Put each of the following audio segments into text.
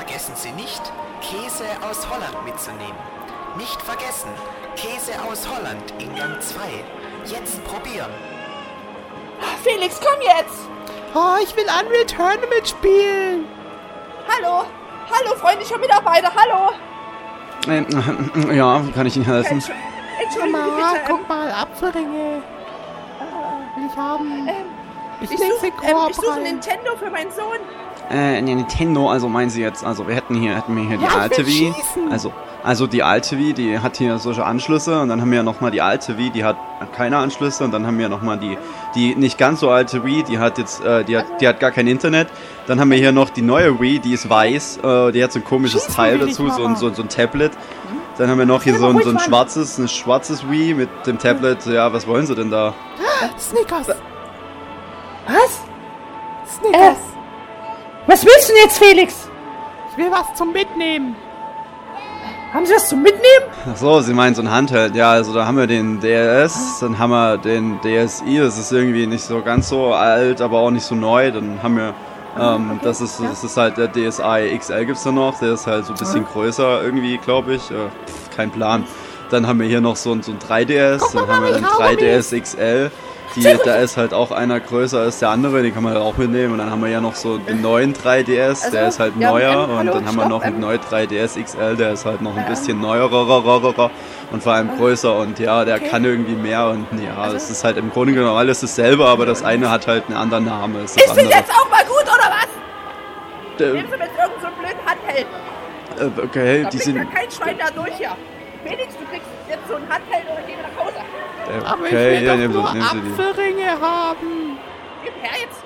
vergessen Sie nicht, Käse aus Holland mitzunehmen. Nicht vergessen, Käse aus Holland in Gang 2. Jetzt probieren. Felix, komm jetzt! Oh, ich will Unreal Tournament spielen. Hallo! Hallo, freundlicher Mitarbeiter, hallo! Äh, ja, wie kann ich Ihnen helfen? Entsch Entschuldigung, Mama, bitte. guck mal, Apfelringe. Will ich haben. Ähm, ich ich leg suche ähm, Korb ich suche rein. Nintendo für meinen Sohn. Äh, nee, Nintendo, also meinen Sie jetzt, also wir hätten hier, hätten wir hier die Ja, alte Wii. schießen. Also, also die alte Wii, die hat hier solche Anschlüsse und dann haben wir nochmal die alte Wii, die hat keine Anschlüsse und dann haben wir nochmal die, die nicht ganz so alte Wii, die hat jetzt, äh, die hat, die hat gar kein Internet. Dann haben wir hier noch die neue Wii, die ist weiß, äh, die hat so ein komisches Schießen Teil dazu, so so, so ein Tablet. Dann haben wir noch hier so ein, so ein schwarzes, ein schwarzes Wii mit dem Tablet. Ja, was wollen Sie denn da? Snickers. Was? Snickers. Was willst du denn jetzt, Felix? Ich will was zum Mitnehmen. Haben Sie was zum Mitnehmen? Ach so, Sie meinen so ein Handheld. Ja, also da haben wir den DS, dann haben wir den DSi, das ist irgendwie nicht so ganz so alt, aber auch nicht so neu. Dann haben wir, ähm, das, ist, das ist halt der DSi XL gibt's da noch, der ist halt so ein bisschen größer irgendwie, glaube ich. Äh, pff, kein Plan. Dann haben wir hier noch so, ein- so ein 3DS, Guck mal, dann haben wir den ich habe 3DS XL. Die, da ist halt auch einer größer als der andere, den kann man halt auch mitnehmen. Und dann haben wir ja noch so den neuen 3DS, Also, der ist halt ja, neuer. ähm, und hallo, dann haben wir noch einen ähm, neuen 3DS XL, der ist halt noch ein bisschen neuerer und vor allem größer. Und ja, der kann irgendwie mehr. Und ja, Also es ist halt im Grunde genommen alles dasselbe, aber das eine hat halt einen anderen Namen. Das Ist das jetzt auch mal gut, oder was? Äh, Nehmen Sie mit irgendeinem so blöden Handheld. äh, okay, Da die sind. ja kein Schwein da durch hier. Felix, du kriegst jetzt so ein Handheld oder geh nach Aber Okay, ich will ja, doch nehmen nur die. Apfelringe haben. Gib her jetzt.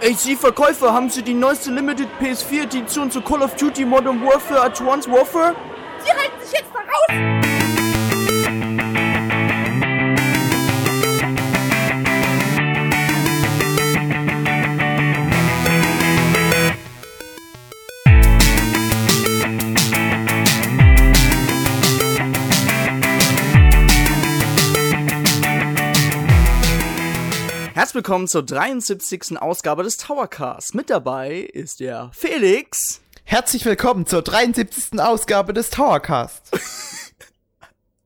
Ey, Sie Verkäufer, haben Sie die neueste Limited PS4 Edition zu Call of Duty Modern Warfare Advanced Warfare? Sie halten sich jetzt da raus. Willkommen zur 73. Ausgabe des Towercasts. Mit dabei ist der Felix Herzlich willkommen zur 73. Ausgabe des Towercast.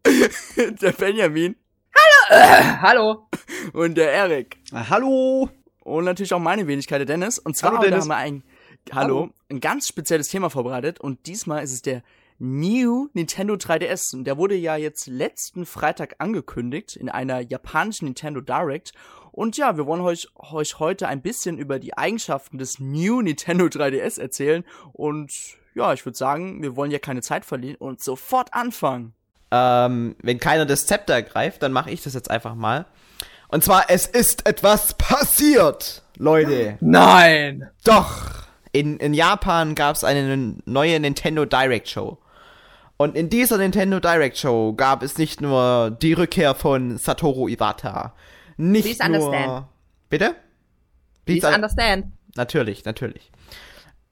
der Benjamin Hallo. und der Erik. Ah, hallo! Und natürlich auch meine Wenigkeit, der Dennis. Und zwar Hallo, heute Dennis. haben wir ein, hallo, ein ganz spezielles Thema vorbereitet. Und diesmal ist es der New Nintendo 3DS. Und der wurde ja jetzt letzten Freitag angekündigt in einer japanischen Nintendo Direct. Und ja, wir wollen euch, euch heute ein bisschen über die Eigenschaften des New Nintendo 3DS erzählen. Und ja, ich würde sagen, wir wollen ja keine Zeit verlieren und sofort anfangen. Ähm, wenn keiner das Zepter ergreift, dann mache ich das jetzt einfach mal. Und zwar, es ist etwas passiert, Leute. Nein. Doch. In, in Japan gab es eine neue Nintendo Direct Show. Und in dieser Nintendo Direct Show gab es nicht nur die Rückkehr von Satoru Iwata. Nicht Please nur. understand. Bitte? Please un- understand. Natürlich, natürlich.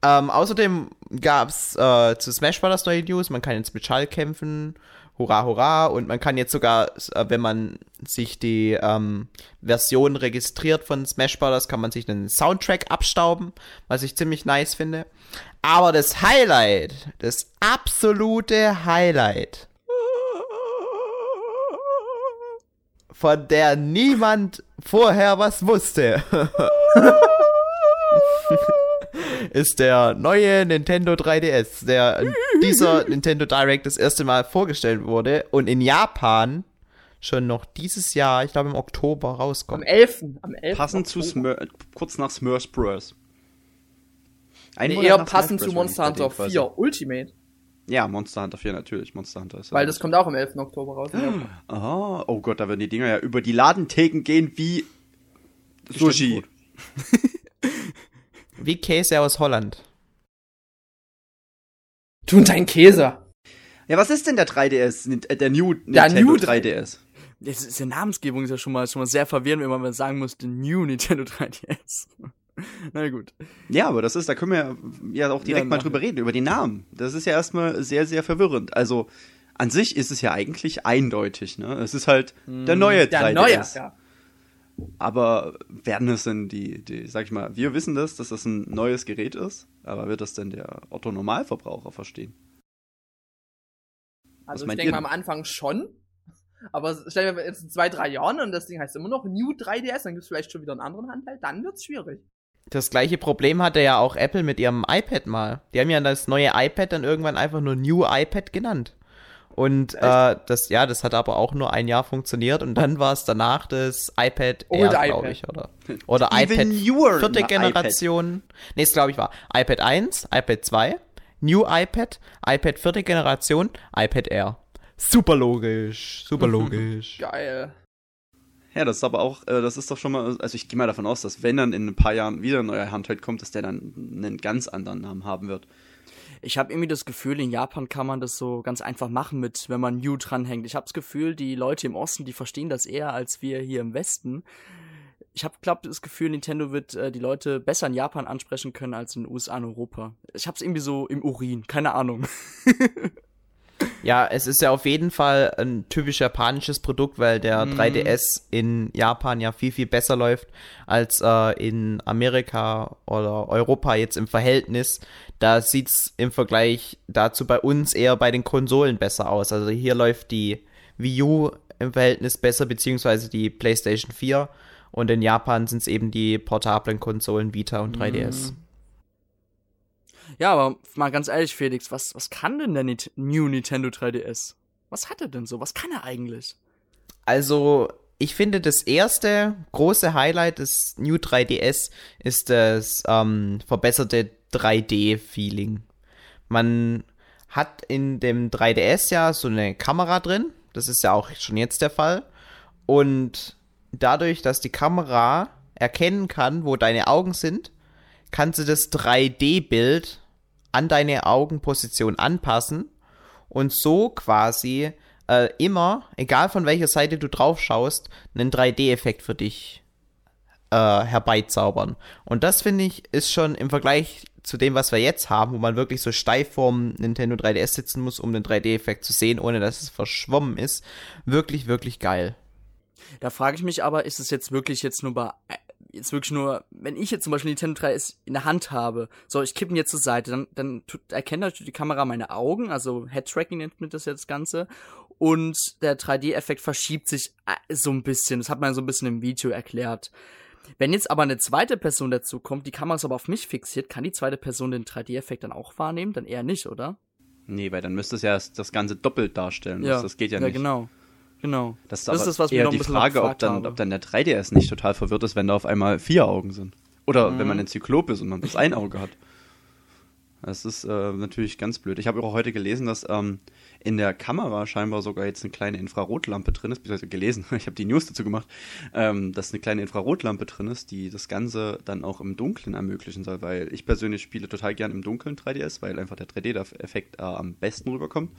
Ähm, außerdem gab's äh, zu Smash Bros. neue News. Man kann jetzt mit Schall kämpfen. Hurra, hurra. Und man kann jetzt sogar, äh, wenn man sich die ähm, Version registriert von Smash Bros., kann man sich einen Soundtrack abstauben, was ich ziemlich nice finde. Aber das Highlight, das absolute Highlight, von der niemand vorher was wusste. ist der neue Nintendo 3DS, der in dieser Nintendo Direct das erste Mal vorgestellt wurde und in Japan schon noch dieses Jahr, ich glaube im Oktober, Am rauskommt. 11. Am 11. Passend zu Smur kurz nach Smurfs Bros. Ein Nee, eher passend Smash zu Bros. Monster Hunter quasi. 4 Ultimate. Ja, Monster Hunter 4 natürlich. Monster Hunter ist Weil das kommt auch am 11. Oktober raus. Ah, oh Gott, da werden die Dinger ja über die Ladentheken gehen wie Sushi. Wie Käse aus Holland. Du und dein Käse. Ja, was ist denn der 3DS? Nin- äh, Der New Der Nintendo New 3DS. Das ist, die Namensgebung ist ja schon mal, schon mal sehr verwirrend, wenn man mal sagen muss, den New Nintendo 3DS. Na gut. Ja, aber das ist, da können wir ja auch direkt Ja, mal drüber reden, über die Namen. Das ist ja erstmal sehr, sehr verwirrend. Also, an sich ist es ja eigentlich eindeutig, ne? Es ist halt der neue Der 3DS. neue. Ja. Aber werden es denn die, die, sag ich mal, wir wissen das, dass das ein neues Gerät ist, aber wird das denn der Otto-Normalverbraucher verstehen? Also ich denke mal am Anfang schon. Aber stellen wir jetzt in zwei, drei Jahren und das Ding heißt immer noch New 3DS, dann gibt es vielleicht schon wieder einen anderen Handteil, dann wird's schwierig. Das gleiche Problem hatte ja auch Apple mit ihrem iPad mal. Die haben ja das neue iPad dann irgendwann einfach nur New iPad genannt. Und äh, das, ja, das hat aber auch nur ein Jahr funktioniert und dann war es danach das iPad Old Air, iPad. glaube ich, oder? Oder Even iPad newer vierte iPad. Generation. Nee, es glaube ich war iPad 1, iPad 2, New iPad, iPad vierte Generation, iPad Air. Super logisch, super logisch. Geil. Ja, das ist aber auch, äh, das ist doch schon mal, also ich gehe mal davon aus, dass wenn dann in ein paar Jahren wieder ein neuer Handheld kommt, dass der dann einen ganz anderen Namen haben wird. Ich habe irgendwie das Gefühl, in Japan kann man das so ganz einfach machen mit, wenn man New dranhängt. Ich habe das Gefühl, die Leute im Osten, die verstehen das eher als wir hier im Westen. Ich habe, glaube das Gefühl, Nintendo wird äh, die Leute besser in Japan ansprechen können als in den USA und Europa. Ich habe es irgendwie so im Urin, keine Ahnung. Ja, es ist ja auf jeden Fall ein typisch japanisches Produkt, weil der 3DS in Japan ja viel, viel besser läuft als äh, in Amerika oder Europa jetzt im Verhältnis. Da sieht's im Vergleich dazu bei uns eher bei den Konsolen besser aus. Also hier läuft die Wii U im Verhältnis besser, beziehungsweise die PlayStation 4. Und in Japan sind's eben die portablen Konsolen Vita und 3DS. Ja, aber mal ganz ehrlich, Felix, was, was kann denn der Nit New Nintendo 3DS? Was hat er denn so? Was kann er eigentlich? Also, ich finde, das erste große Highlight des New 3DS ist das ähm, verbesserte 3D-Feeling. Man hat in dem 3DS ja so eine Kamera drin. Das ist ja auch schon jetzt der Fall. Und dadurch, dass die Kamera erkennen kann, wo deine Augen sind, kannst du das 3D-Bild an deine Augenposition anpassen und so quasi äh, immer, egal von welcher Seite du drauf schaust, einen 3D-Effekt für dich äh, herbeizaubern. Und das finde ich ist schon im Vergleich zu dem, was wir jetzt haben, wo man wirklich so steif vorm Nintendo 3DS sitzen muss, um den 3D-Effekt zu sehen, ohne dass es verschwommen ist, wirklich, wirklich geil. Da frage ich mich aber, ist es jetzt wirklich jetzt nur bei, jetzt wirklich nur, wenn ich jetzt zum Beispiel Nintendo 3DS in der Hand habe, so, ich kippe ihn jetzt zur Seite, dann, dann tut, erkennt natürlich die Kamera meine Augen, also Head-Tracking nennt man das jetzt Ganze, und der 3D-Effekt verschiebt sich äh, so ein bisschen, das hat man so ein bisschen im Video erklärt. Wenn jetzt aber eine zweite Person dazu kommt, die Kamera ist aber auf mich fixiert, kann die zweite Person den 3D-Effekt dann auch wahrnehmen? Dann eher nicht, oder? Nee, weil dann müsste es ja das, Ganze doppelt darstellen. Das, das geht ja, nicht. genau. Genau. Das ist, Das ist was eher die Frage, ob dann, ob dann der 3DS nicht total verwirrt ist, wenn da auf einmal vier Augen sind. Oder wenn Mhm. man ein Zyklop ist und man bloß ein Auge hat. Das ist äh, natürlich ganz blöd. Ich habe auch heute gelesen, dass ähm, in der Kamera scheinbar sogar jetzt eine kleine Infrarotlampe drin ist, beziehungsweise gelesen, ich habe die News dazu gemacht, ähm, dass eine kleine Infrarotlampe drin ist, die das Ganze dann auch im Dunkeln ermöglichen soll, weil ich persönlich spiele total gern im Dunkeln 3DS, weil einfach der 3D-Effekt äh, am besten rüberkommt.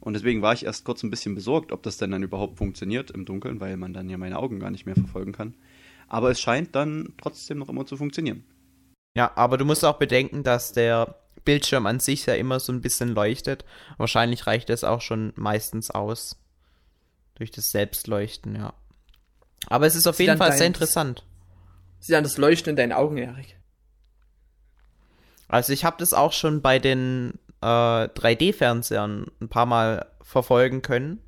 Und deswegen war ich erst kurz ein bisschen besorgt, ob das denn dann überhaupt funktioniert im Dunkeln, weil man dann ja meine Augen gar nicht mehr verfolgen kann. Aber es scheint dann trotzdem noch immer zu funktionieren. Ja, aber du musst auch bedenken, dass der Bildschirm an sich ja immer so ein bisschen leuchtet. Wahrscheinlich reicht es auch schon meistens aus. Durch das Selbstleuchten, ja. Aber es ist auf Sie jeden Fall sehr dein- interessant. Sieh an das Leuchten in deinen Augen, Erik. Also ich habe das auch schon bei den äh, 3D-Fernsehern ein paar Mal verfolgen können,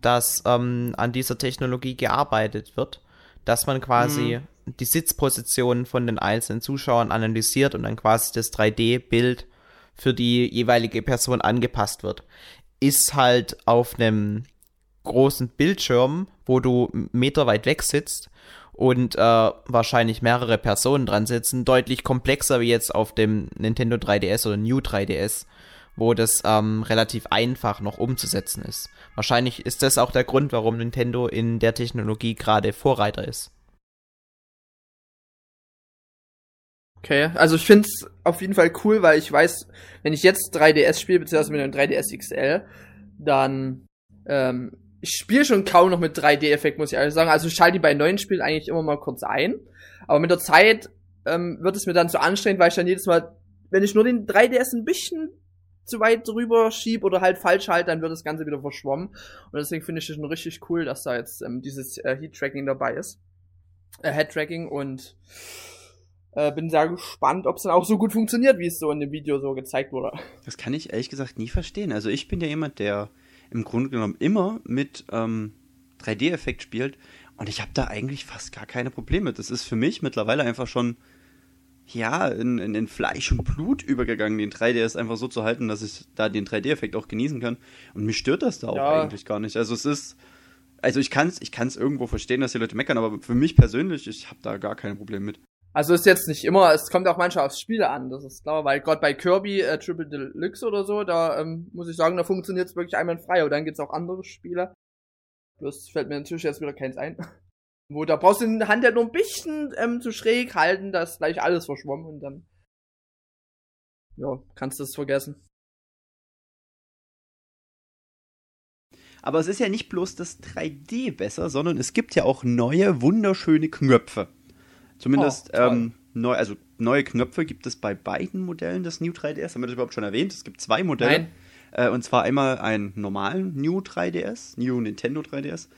dass ähm, an dieser Technologie gearbeitet wird, dass man quasi die Sitzpositionen von den einzelnen Zuschauern analysiert und dann quasi das 3D-Bild für die jeweilige Person angepasst wird. Ist halt auf einem großen Bildschirm, wo du Meter weit weg sitzt und äh, wahrscheinlich mehrere Personen dran sitzen, deutlich komplexer wie jetzt auf dem Nintendo 3DS oder New 3DS, wo das ähm, relativ einfach noch umzusetzen ist. Wahrscheinlich ist das auch der Grund, warum Nintendo in der Technologie gerade Vorreiter ist. Okay, also ich find's auf jeden Fall cool, weil ich weiß, wenn ich jetzt 3DS spiele, beziehungsweise mit einem 3DS XL, dann ähm, ich spiele schon kaum noch mit 3D-Effekt, muss ich ehrlich sagen. Also ich schalte die bei neuen Spielen eigentlich immer mal kurz ein. Aber mit der Zeit ähm, wird es mir dann zu anstrengend, weil ich dann jedes Mal, wenn ich nur den 3DS ein bisschen zu weit drüber schieb oder halt falsch halte, dann wird das Ganze wieder verschwommen. Und deswegen finde ich es schon richtig cool, dass da jetzt ähm, dieses äh, Heat-Tracking dabei ist. äh, Head-Tracking und äh, bin sehr gespannt, ob es dann auch so gut funktioniert, wie es so in dem Video so gezeigt wurde. Das kann ich ehrlich gesagt nie verstehen. Also ich bin ja jemand, der im Grunde genommen immer mit ähm, 3D-Effekt spielt und ich habe da eigentlich fast gar keine Probleme. Das ist für mich mittlerweile einfach schon ja, in, in, in Fleisch und Blut übergegangen, den 3DS einfach so zu halten, dass ich da den 3D-Effekt auch genießen kann. Und mich stört das da auch Ja. eigentlich gar nicht. Also es ist, also ich kann es ich kann's irgendwo verstehen, dass die Leute meckern, aber für mich persönlich, ich habe da gar kein Problem mit. Also ist jetzt nicht immer, es kommt auch manchmal aufs Spiel an, das ist klar, weil gerade bei Kirby äh, Triple Deluxe oder so, da ähm, muss ich sagen, da funktioniert es wirklich einwandfrei. Und dann gibt's auch andere Spiele. Bloß fällt mir natürlich jetzt wieder keins ein. Wo da brauchst du die Hand ja nur ein bisschen ähm, zu schräg halten, da ist gleich alles verschwommen und dann. Ja, kannst du es vergessen. Aber es ist ja nicht bloß das 3D besser, sondern es gibt ja auch neue, wunderschöne Knöpfe. Zumindest Oh, ähm, neu, also neue Knöpfe gibt es bei beiden Modellen des New 3DS. Haben wir das überhaupt schon erwähnt? Es gibt zwei Modelle. Äh, und zwar einmal einen normalen New 3DS, New Nintendo 3DS,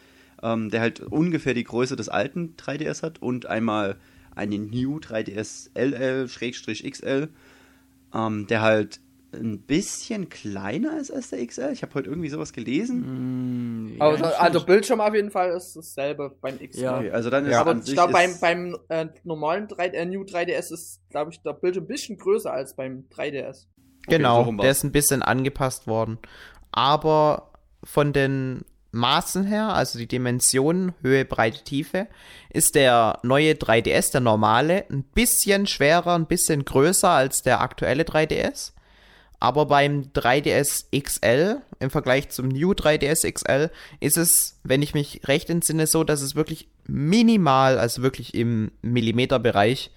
ähm, der halt ungefähr die Größe des alten 3DS hat und einmal einen New 3DS LL-XL, ähm, der halt ein bisschen kleiner ist als der XL. Ich habe heute irgendwie sowas gelesen. Mm, Aber ja, der, also Bildschirm auf jeden Fall ist dasselbe beim X. Ja. Okay, also dann ist Ja. Aber ich glaube, beim, beim äh, normalen 3, äh, New 3DS ist, glaube ich, der Bildschirm ein bisschen größer als beim 3DS. Okay, Genau, so der ist ein bisschen angepasst worden. Aber von den Maßen her, also die Dimensionen, Höhe, Breite, Tiefe, ist der neue 3DS, der normale, ein bisschen schwerer, ein bisschen größer als der aktuelle 3DS. Aber beim 3DS XL im Vergleich zum New 3DS XL ist es, wenn ich mich recht entsinne, so, dass es wirklich minimal, also wirklich im Millimeterbereich,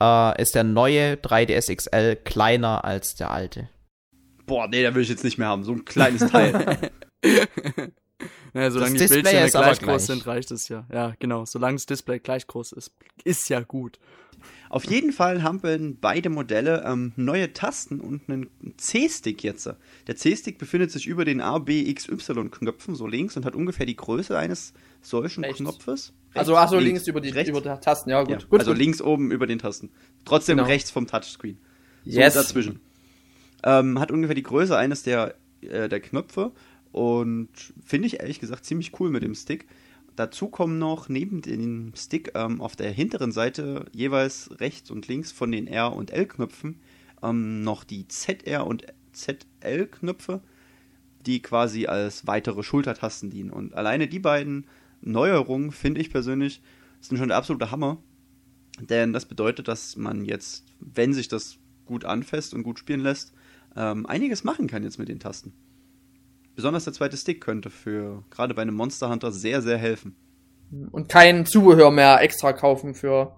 äh, ist der neue 3DS XL kleiner als der alte. Boah, nee, da will ich jetzt nicht mehr haben. So ein kleines Teil. Naja, solange die Das Display Bildschirme ist aber gleich gleich. groß sind, reicht es ja. Ja, genau. Solange das Display gleich groß ist, ist ja gut. Auf jeden Fall haben wir beide Modelle ähm, neue Tasten und einen C-Stick jetzt. Der C-Stick befindet sich über den A, B, X, Y-Knöpfen, so links, und hat ungefähr die Größe eines solchen Rechts. Knopfes. Also, ach so, links, über die rechts. über die Tasten, ja, gut. Ja, gut also gut. links oben über den Tasten. Trotzdem Genau. rechts vom Touchscreen. So Yes. dazwischen. Ähm, hat ungefähr die Größe eines der, äh, der Knöpfe und finde ich ehrlich gesagt ziemlich cool mit dem Stick. Dazu kommen noch neben dem Stick ähm, auf der hinteren Seite jeweils rechts und links von den R- und L-Knöpfen ähm, noch die ZR- und ZL-Knöpfe, die quasi als weitere Schultertasten dienen. Und alleine die beiden Neuerungen, finde ich persönlich, sind schon der absolute Hammer. Denn das bedeutet, dass man jetzt, wenn sich das gut anfasst und gut spielen lässt, ähm, einiges machen kann jetzt mit den Tasten. Besonders der zweite Stick könnte für gerade bei einem Monster Hunter sehr, sehr helfen. Und kein Zubehör mehr extra kaufen für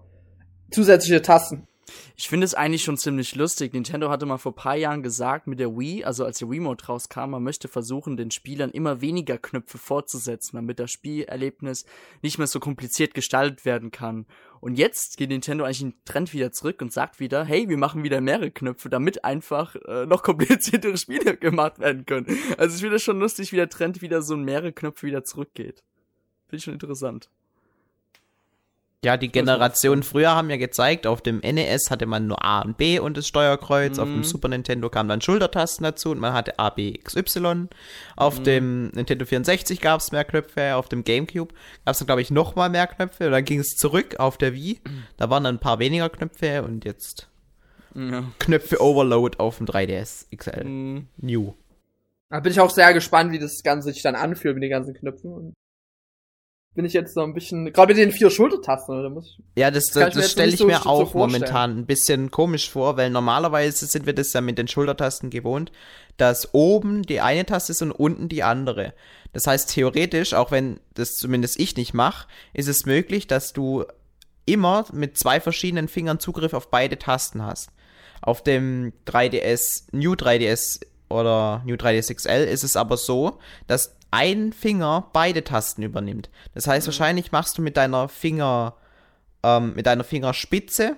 zusätzliche Tasten. Ich finde es eigentlich schon ziemlich lustig. Nintendo hatte mal vor ein paar Jahren gesagt, mit der Wii, also als der Remote rauskam, man möchte versuchen, den Spielern immer weniger Knöpfe fortzusetzen, damit das Spielerlebnis nicht mehr so kompliziert gestaltet werden kann. Und jetzt geht Nintendo eigentlich den Trend wieder zurück und sagt wieder, hey, wir machen wieder mehrere Knöpfe, damit einfach äh, noch kompliziertere Spiele gemacht werden können. Also ich finde es schon lustig, wie der Trend wieder so mehrere Knöpfe wieder zurückgeht. Finde ich schon interessant. Ja, die Generation früher haben ja gezeigt, auf dem NES hatte man nur A und B und das Steuerkreuz, auf dem Super Nintendo kamen dann Schultertasten dazu und man hatte A, B, X, Y. Auf dem Nintendo 64 gab es mehr Knöpfe, auf dem Gamecube gab es dann, glaube ich, noch mal mehr Knöpfe und dann ging es zurück auf der Wii. Da waren dann ein paar weniger Knöpfe und jetzt Ja. Knöpfe Overload auf dem 3DS XL. Mhm. New. Da bin ich auch sehr gespannt, wie das Ganze sich dann anfühlt mit den ganzen Knöpfen. Bin ich jetzt so ein bisschen, gerade mit den vier Schultertasten, da muss ich, Ja, das, das, das stelle ich so- mir so auch vorstellen. momentan ein bisschen komisch vor, weil normalerweise sind wir das ja mit den Schultertasten gewohnt, dass oben die eine Taste ist und unten die andere. Das heißt, theoretisch, auch wenn das zumindest ich nicht mache, ist es möglich, dass du immer mit zwei verschiedenen Fingern Zugriff auf beide Tasten hast. Auf dem 3DS, New 3DS oder New 3DS XL ist es aber so, dass ein Finger beide Tasten übernimmt. Das heißt, wahrscheinlich machst du mit deiner Finger, ähm, mit deiner Fingerspitze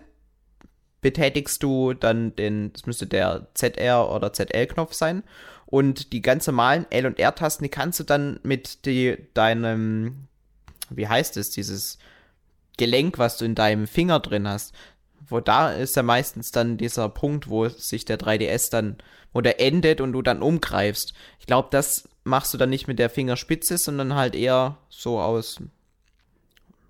betätigst du dann den, das müsste der ZR oder ZL-Knopf sein. Und die ganz normalen L- und R-Tasten, die kannst du dann mit die, deinem, wie heißt es, dieses Gelenk, was du in deinem Finger drin hast. Wo da ist ja meistens dann dieser Punkt, wo sich der 3DS dann, wo der endet und du dann umgreifst. Ich glaube, das machst du dann nicht mit der Fingerspitze, sondern halt eher so aus,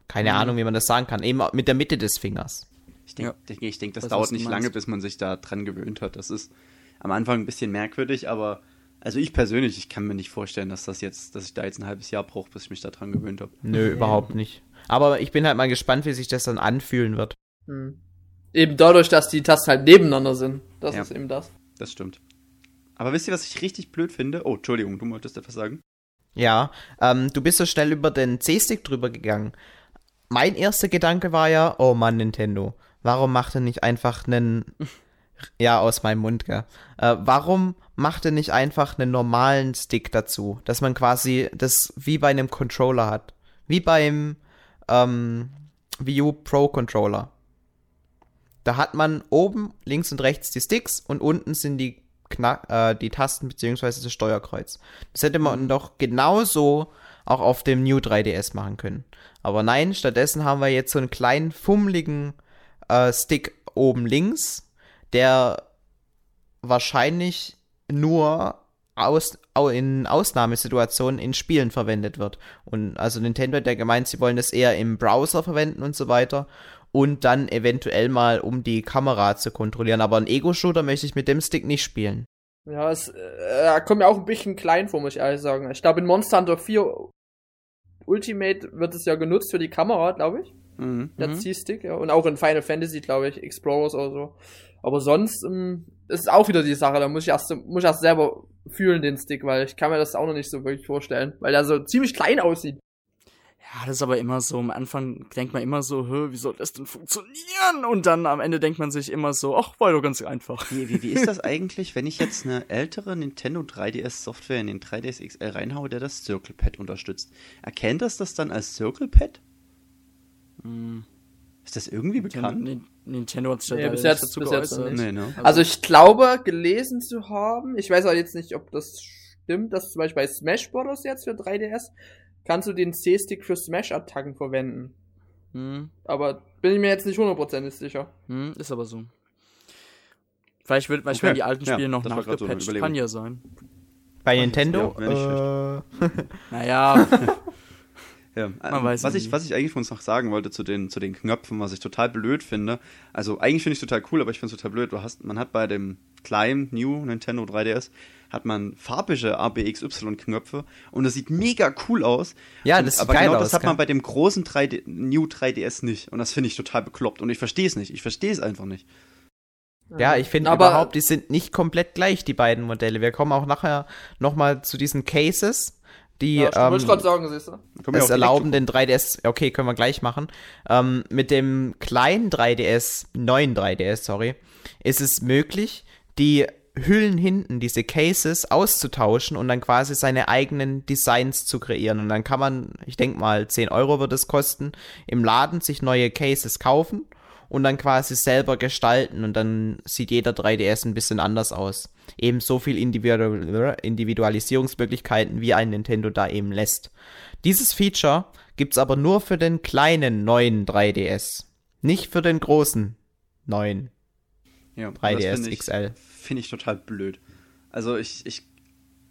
keine Mhm. Ahnung, wie man das sagen kann, eben mit der Mitte des Fingers. Ich denke, Ja. ich denk, das was dauert nicht meinst. lange, bis man sich da dran gewöhnt hat. Das ist am Anfang ein bisschen merkwürdig, aber also ich persönlich, ich kann mir nicht vorstellen, dass das jetzt, dass ich da jetzt ein halbes Jahr brauche, bis ich mich da dran gewöhnt habe. Nö, überhaupt nicht. Aber ich bin halt mal gespannt, wie sich das dann anfühlen wird. Hm. Eben dadurch, dass die Tasten halt nebeneinander sind. Das Ja. ist eben das. Das stimmt. Aber wisst ihr, was ich richtig blöd finde? Oh, Entschuldigung, du wolltest etwas sagen? Ja, ähm, du bist so schnell über den C-Stick drüber gegangen. Mein erster Gedanke war ja, oh Mann, Nintendo, warum macht er nicht einfach einen, ja, aus meinem Mund, gell, äh, warum macht er nicht einfach einen normalen Stick dazu, dass man quasi das wie bei einem Controller hat, wie beim ähm, Wii U Pro Controller. Da hat man oben links und rechts die Sticks und unten sind die, Knack, äh, die Tasten beziehungsweise das Steuerkreuz. Das hätte man doch genauso auch auf dem New 3DS machen können. Aber nein, stattdessen haben wir jetzt so einen kleinen fummeligen äh, Stick oben links, der wahrscheinlich nur aus, au, in Ausnahmesituationen in Spielen verwendet wird. Und also Nintendo hat ja gemeint, sie wollen das eher im Browser verwenden und so weiter. Und dann eventuell mal, um die Kamera zu kontrollieren. Aber einen Ego-Shooter möchte ich mit dem Stick nicht spielen. Ja, es äh, kommt mir auch ein bisschen klein vor, muss ich ehrlich sagen. Ich glaube, in Monster Hunter 4 Ultimate wird es ja genutzt für die Kamera, glaube ich. Mhm. Der Mhm. C-Stick, ja. Und auch in Final Fantasy, glaube ich, Explorers oder so. Aber sonst ähm, ist es auch wieder die Sache, da muss ich erst, muss ich erst selber fühlen, den Stick, weil ich kann mir das auch noch nicht so wirklich vorstellen, weil der so ziemlich klein aussieht. Ja, das ist aber immer so. Am Anfang denkt man immer so, Hö, wie soll das denn funktionieren? Und dann am Ende denkt man sich immer so, ach, war doch ganz einfach. Wie, wie, wie ist das eigentlich, wenn ich jetzt eine ältere Nintendo 3DS Software in den 3DS XL reinhaue, der das Circle Pad unterstützt? Erkennt das das dann als Circle Pad? Hm. Ist das irgendwie bekannt? Nin- Nintendo hat sich Nee, ja bis jetzt- nicht dazu bis jetzt geäußert. nicht. Nee, ne? Also ich glaube, gelesen zu haben, ich weiß auch jetzt nicht, ob das stimmt, dass zum Beispiel bei Smash Bros. jetzt für 3DS kannst du den C-Stick für Smash-Attacken verwenden. Hm, Aber bin ich mir jetzt nicht hundertprozentig sicher. hm, ist aber so. Vielleicht, wird, vielleicht Okay, werden die alten ja, Spiele noch so eine nachgepatcht. Überlegung. Kann ja sein. Bei Nintendo? ja, nicht äh, Naja, Ja, Man ähm, weiß was, es ich, nie. was ich eigentlich von uns noch sagen wollte zu den, zu den Knöpfen, was ich total blöd finde. Also eigentlich finde ich total cool, aber ich finde es total blöd. Du hast, man hat bei dem kleinen New Nintendo 3DS hat man farbige ABXY-Knöpfe und das sieht mega cool aus. Ja, und, das sieht aber geil genau aus, das hat man bei dem großen 3D, New 3DS nicht. Und das finde ich total bekloppt. Und ich verstehe es nicht. Ich verstehe es einfach nicht. Ja, ich finde Aber- überhaupt, die sind nicht komplett gleich, die beiden Modelle. Wir kommen auch nachher nochmal zu diesen Cases, die Ja, ich ähm, gerade sagen, siehst du. Es erlauben, den 3DS, okay, können wir gleich machen. Ähm, mit dem kleinen 3DS, neuen 3DS, sorry, ist es möglich, die Hüllen hinten, diese Cases auszutauschen und dann quasi seine eigenen Designs zu kreieren. Und dann kann man, ich denke mal, 10 Euro wird es kosten, im Laden sich neue Cases kaufen und dann quasi selber gestalten und dann sieht jeder 3DS ein bisschen anders aus. Eben so viel Individu Individualisierungsmöglichkeiten, wie ein Nintendo da eben lässt. Dieses Feature gibt's aber nur für den kleinen neuen 3DS, nicht für den großen neuen Ja, und 3DS das finde ich- XL. Finde ich total blöd. Also ich, ich,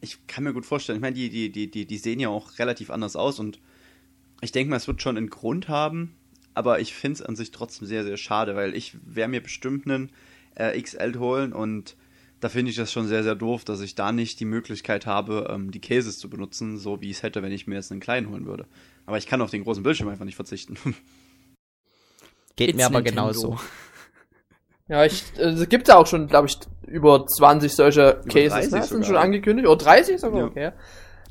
ich kann mir gut vorstellen, ich meine, die, die, die, die, die sehen ja auch relativ anders aus und ich denke mal, es wird schon einen Grund haben, aber ich finde es an sich trotzdem sehr, sehr schade, weil ich werde mir bestimmt einen äh, XL holen und da finde ich das schon sehr, sehr doof, dass ich da nicht die Möglichkeit habe, ähm, die Cases zu benutzen, so wie ich es hätte, wenn ich mir jetzt einen kleinen holen würde. Aber ich kann auf den großen Bildschirm einfach nicht verzichten. Geht It's mir aber Nintendo. genauso. Ja, ich, äh, es gibt ja auch schon, glaube ich, über 20 solche Cases, 30 ne? Sind sogar. schon angekündigt? Oder 30 sogar? Ja. Okay.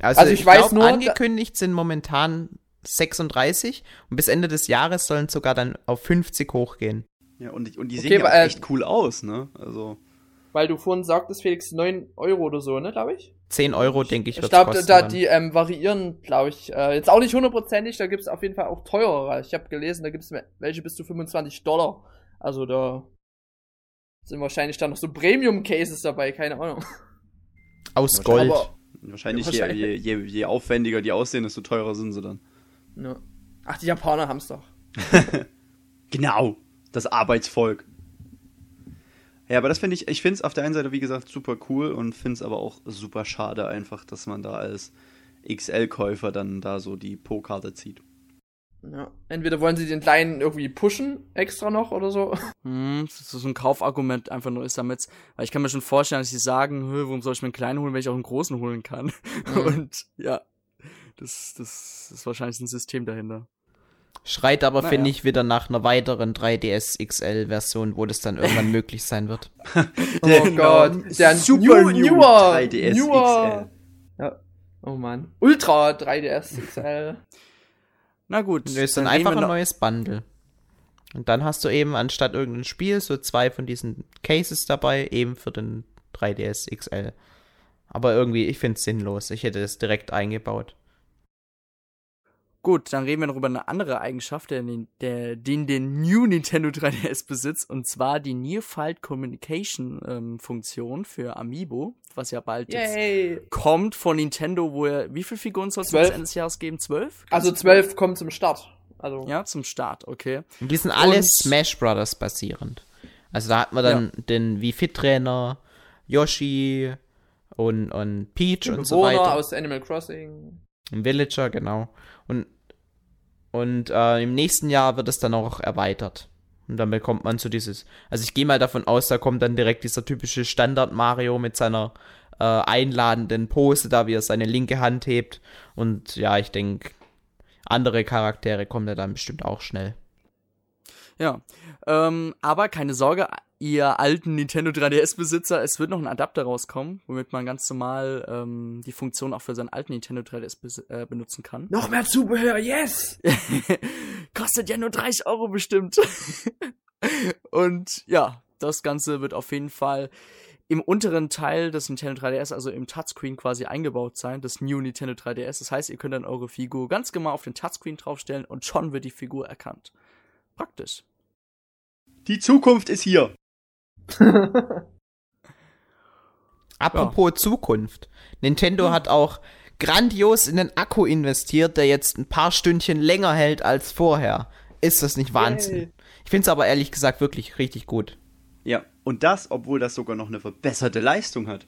Also, Also ich ich, weiß glaub, nur, angekündigt sind momentan 36 und bis Ende des Jahres sollen sogar dann auf 50 hochgehen. ja, und, die- und die Okay, sehen ja auch aber, äh, echt cool aus, ne? Also. Weil du vorhin sagtest, Felix, 9 Euro oder so, ne, glaube ich? 10 Euro, denke ich, Ich wird's glaube, da dann. die ähm, variieren, glaube ich, äh, jetzt auch nicht hundertprozentig, da gibt's auf jeden Fall auch teurere. Ich habe gelesen, da gibt's welche bis zu 25 Dollar. Also da sind wahrscheinlich dann noch so Premium-Cases dabei, keine Ahnung. Aus Gold. Aber, Wahrscheinlich, Ja, je, wahrscheinlich. je, je, je aufwendiger die aussehen, desto teurer sind sie dann. ne. Ach, die Japaner haben's doch. Genau, das Arbeitsvolk. Ja, aber das finde ich, ich finde es auf der einen Seite, wie gesagt, super cool und finde es aber auch super schade einfach, dass man da als XL-Käufer dann da so die Po-Karte zieht. Ja. Entweder wollen sie den kleinen irgendwie pushen, extra noch oder so. Hm, das ist so ein Kaufargument einfach nur ist damit, weil ich kann mir schon vorstellen, dass sie sagen, "Hö, warum soll ich mir einen kleinen holen, wenn ich auch einen großen holen kann? Mhm. Und ja, das, das ist wahrscheinlich ein System dahinter. Schreit aber, Naja. finde ich, wieder nach einer weiteren 3DS XL-Version, wo das dann irgendwann möglich sein wird. Oh. Gott. Der Super new, New newer, 3DS newer. Ja. Oh Mann. Ultra 3DS XL. Na gut. Und ist dann reden einfach ein neues Bundle. Und dann hast du eben anstatt irgendein Spiel so zwei von diesen Cases dabei, eben für den 3DS XL. Aber irgendwie, ich finde es sinnlos. Ich hätte es direkt eingebaut. Gut, dann reden wir noch über eine andere Eigenschaft, der, der, den der New Nintendo 3DS besitzt, und zwar die Near Field Communication ähm, Funktion für Amiibo, was ja bald jetzt Yay. kommt von Nintendo, wo er, wie viele Figuren soll es bis Zwölf. Ende des Jahres geben? Zwölf? Also 12 kommt zum Start. Also. Ja, zum Start, okay. Und die sind alle Und- Smash Brothers basierend. Also da hat man dann den Wii Fit Trainer, Yoshi und, und Peach und so Bewohner weiter. aus Animal Crossing. Ein Villager, genau. Und, und äh, im nächsten Jahr wird es dann auch erweitert. Und dann bekommt man so dieses. Also ich gehe mal davon aus, da kommt dann direkt dieser typische Standard Mario mit seiner äh, einladenden Pose, da wie er seine linke Hand hebt. Und ja, ich denke, andere Charaktere kommen da dann bestimmt auch schnell. Ja, ähm, aber keine Sorge, ihr alten Nintendo 3DS-Besitzer, es wird noch ein Adapter rauskommen, womit man ganz normal ähm, die Funktion auch für seinen alten Nintendo 3DS bes äh, benutzen kann. Noch mehr Zubehör, yes! Kostet ja nur 30 Euro bestimmt. Und ja, das Ganze wird auf jeden Fall im unteren Teil des Nintendo 3DS, also im Touchscreen quasi eingebaut sein, das New Nintendo 3DS. Das heißt, ihr könnt dann eure Figur ganz genau auf den Touchscreen draufstellen und schon wird die Figur erkannt. Praktisch. Die Zukunft ist hier. Apropos Zukunft. Nintendo hat auch grandios in den Akku investiert, der jetzt ein paar Stündchen länger hält als vorher. Ist das nicht Wahnsinn? Yay. Ich finde es aber ehrlich gesagt wirklich richtig gut. Ja, und das, obwohl das sogar noch eine verbesserte Leistung hat.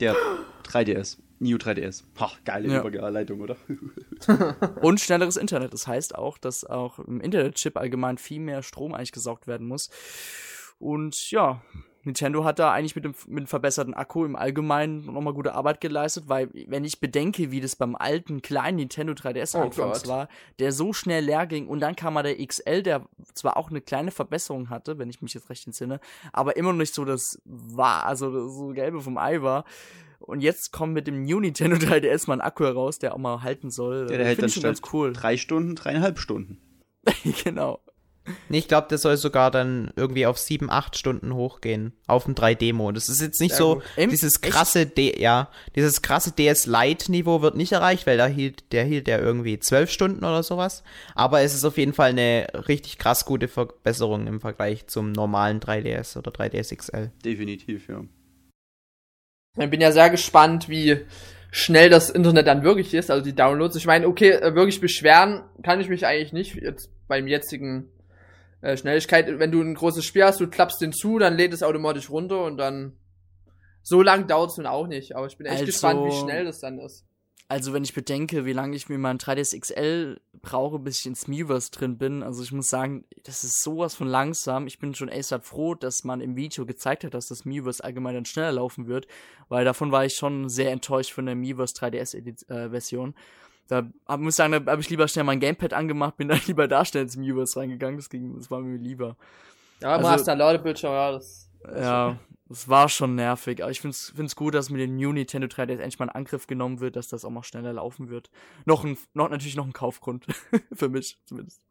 Der 3DS. New 3DS. Ha, geile Ja. Überleitung, oder? Und schnelleres Internet. Das heißt auch, dass auch im Internetchip allgemein viel mehr Strom eigentlich gesaugt werden muss. Und ja, Nintendo hat da eigentlich mit dem, mit dem verbesserten Akku im Allgemeinen nochmal gute Arbeit geleistet, weil wenn ich bedenke, wie das beim alten kleinen Nintendo 3DS Oh anfangs Gott. war, der so schnell leer ging und dann kam mal der XL, der zwar auch eine kleine Verbesserung hatte, wenn ich mich jetzt recht entsinne, aber immer noch nicht so das war, also das so gelbe vom Ei war. Und jetzt kommt mit dem New Nintendo 3DS mal ein Akku heraus, der auch mal halten soll. Ja, der hält dann ich schon ganz cool. drei Stunden, dreieinhalb Stunden. genau. Nee, ich glaube, der soll sogar dann irgendwie auf 7, 8 Stunden hochgehen. Auf dem 3D-Mode. Das ist jetzt nicht Sehr so. Em- dieses echt? krasse D, ja, dieses krasse DS Lite-Niveau wird nicht erreicht, weil da hielt, der hielt ja irgendwie 12 Stunden oder sowas. Aber es ist auf jeden Fall eine richtig krass gute Verbesserung im Vergleich zum normalen 3DS oder 3DS XL. Definitiv, ja. Ich bin ja sehr gespannt, wie schnell das Internet dann wirklich ist, also die Downloads. Ich meine, okay, äh, wirklich beschweren kann ich mich eigentlich nicht jetzt beim jetzigen äh, Schnelligkeit. Wenn du ein großes Spiel hast, du klappst den zu, dann lädt es automatisch runter und dann so lang dauert es nun auch nicht. Aber ich bin echt Also- gespannt, wie schnell das dann ist. Also wenn ich bedenke, wie lange ich mir mein 3DS XL brauche, bis ich ins Miiverse drin bin, also ich muss sagen, das ist sowas von langsam. Ich bin schon echt froh, dass man im Video gezeigt hat, dass das Miiverse allgemein dann schneller laufen wird, weil davon war ich schon sehr enttäuscht von der Miiverse 3DS Edi- äh, Version. Da hab, muss ich sagen, da habe ich lieber schnell mein Gamepad angemacht, bin dann lieber da schnell ins Miiverse reingegangen, das, ging, das war mir lieber. Ja, aber Also- hast dann Ladebildschirm, ja, das. Ja, das war schon nervig. Aber ich find's, find's gut, dass mit dem New Nintendo 3DS endlich mal in Angriff genommen wird, dass das auch mal schneller laufen wird. Noch ein, noch natürlich noch ein Kaufgrund. Für mich zumindest.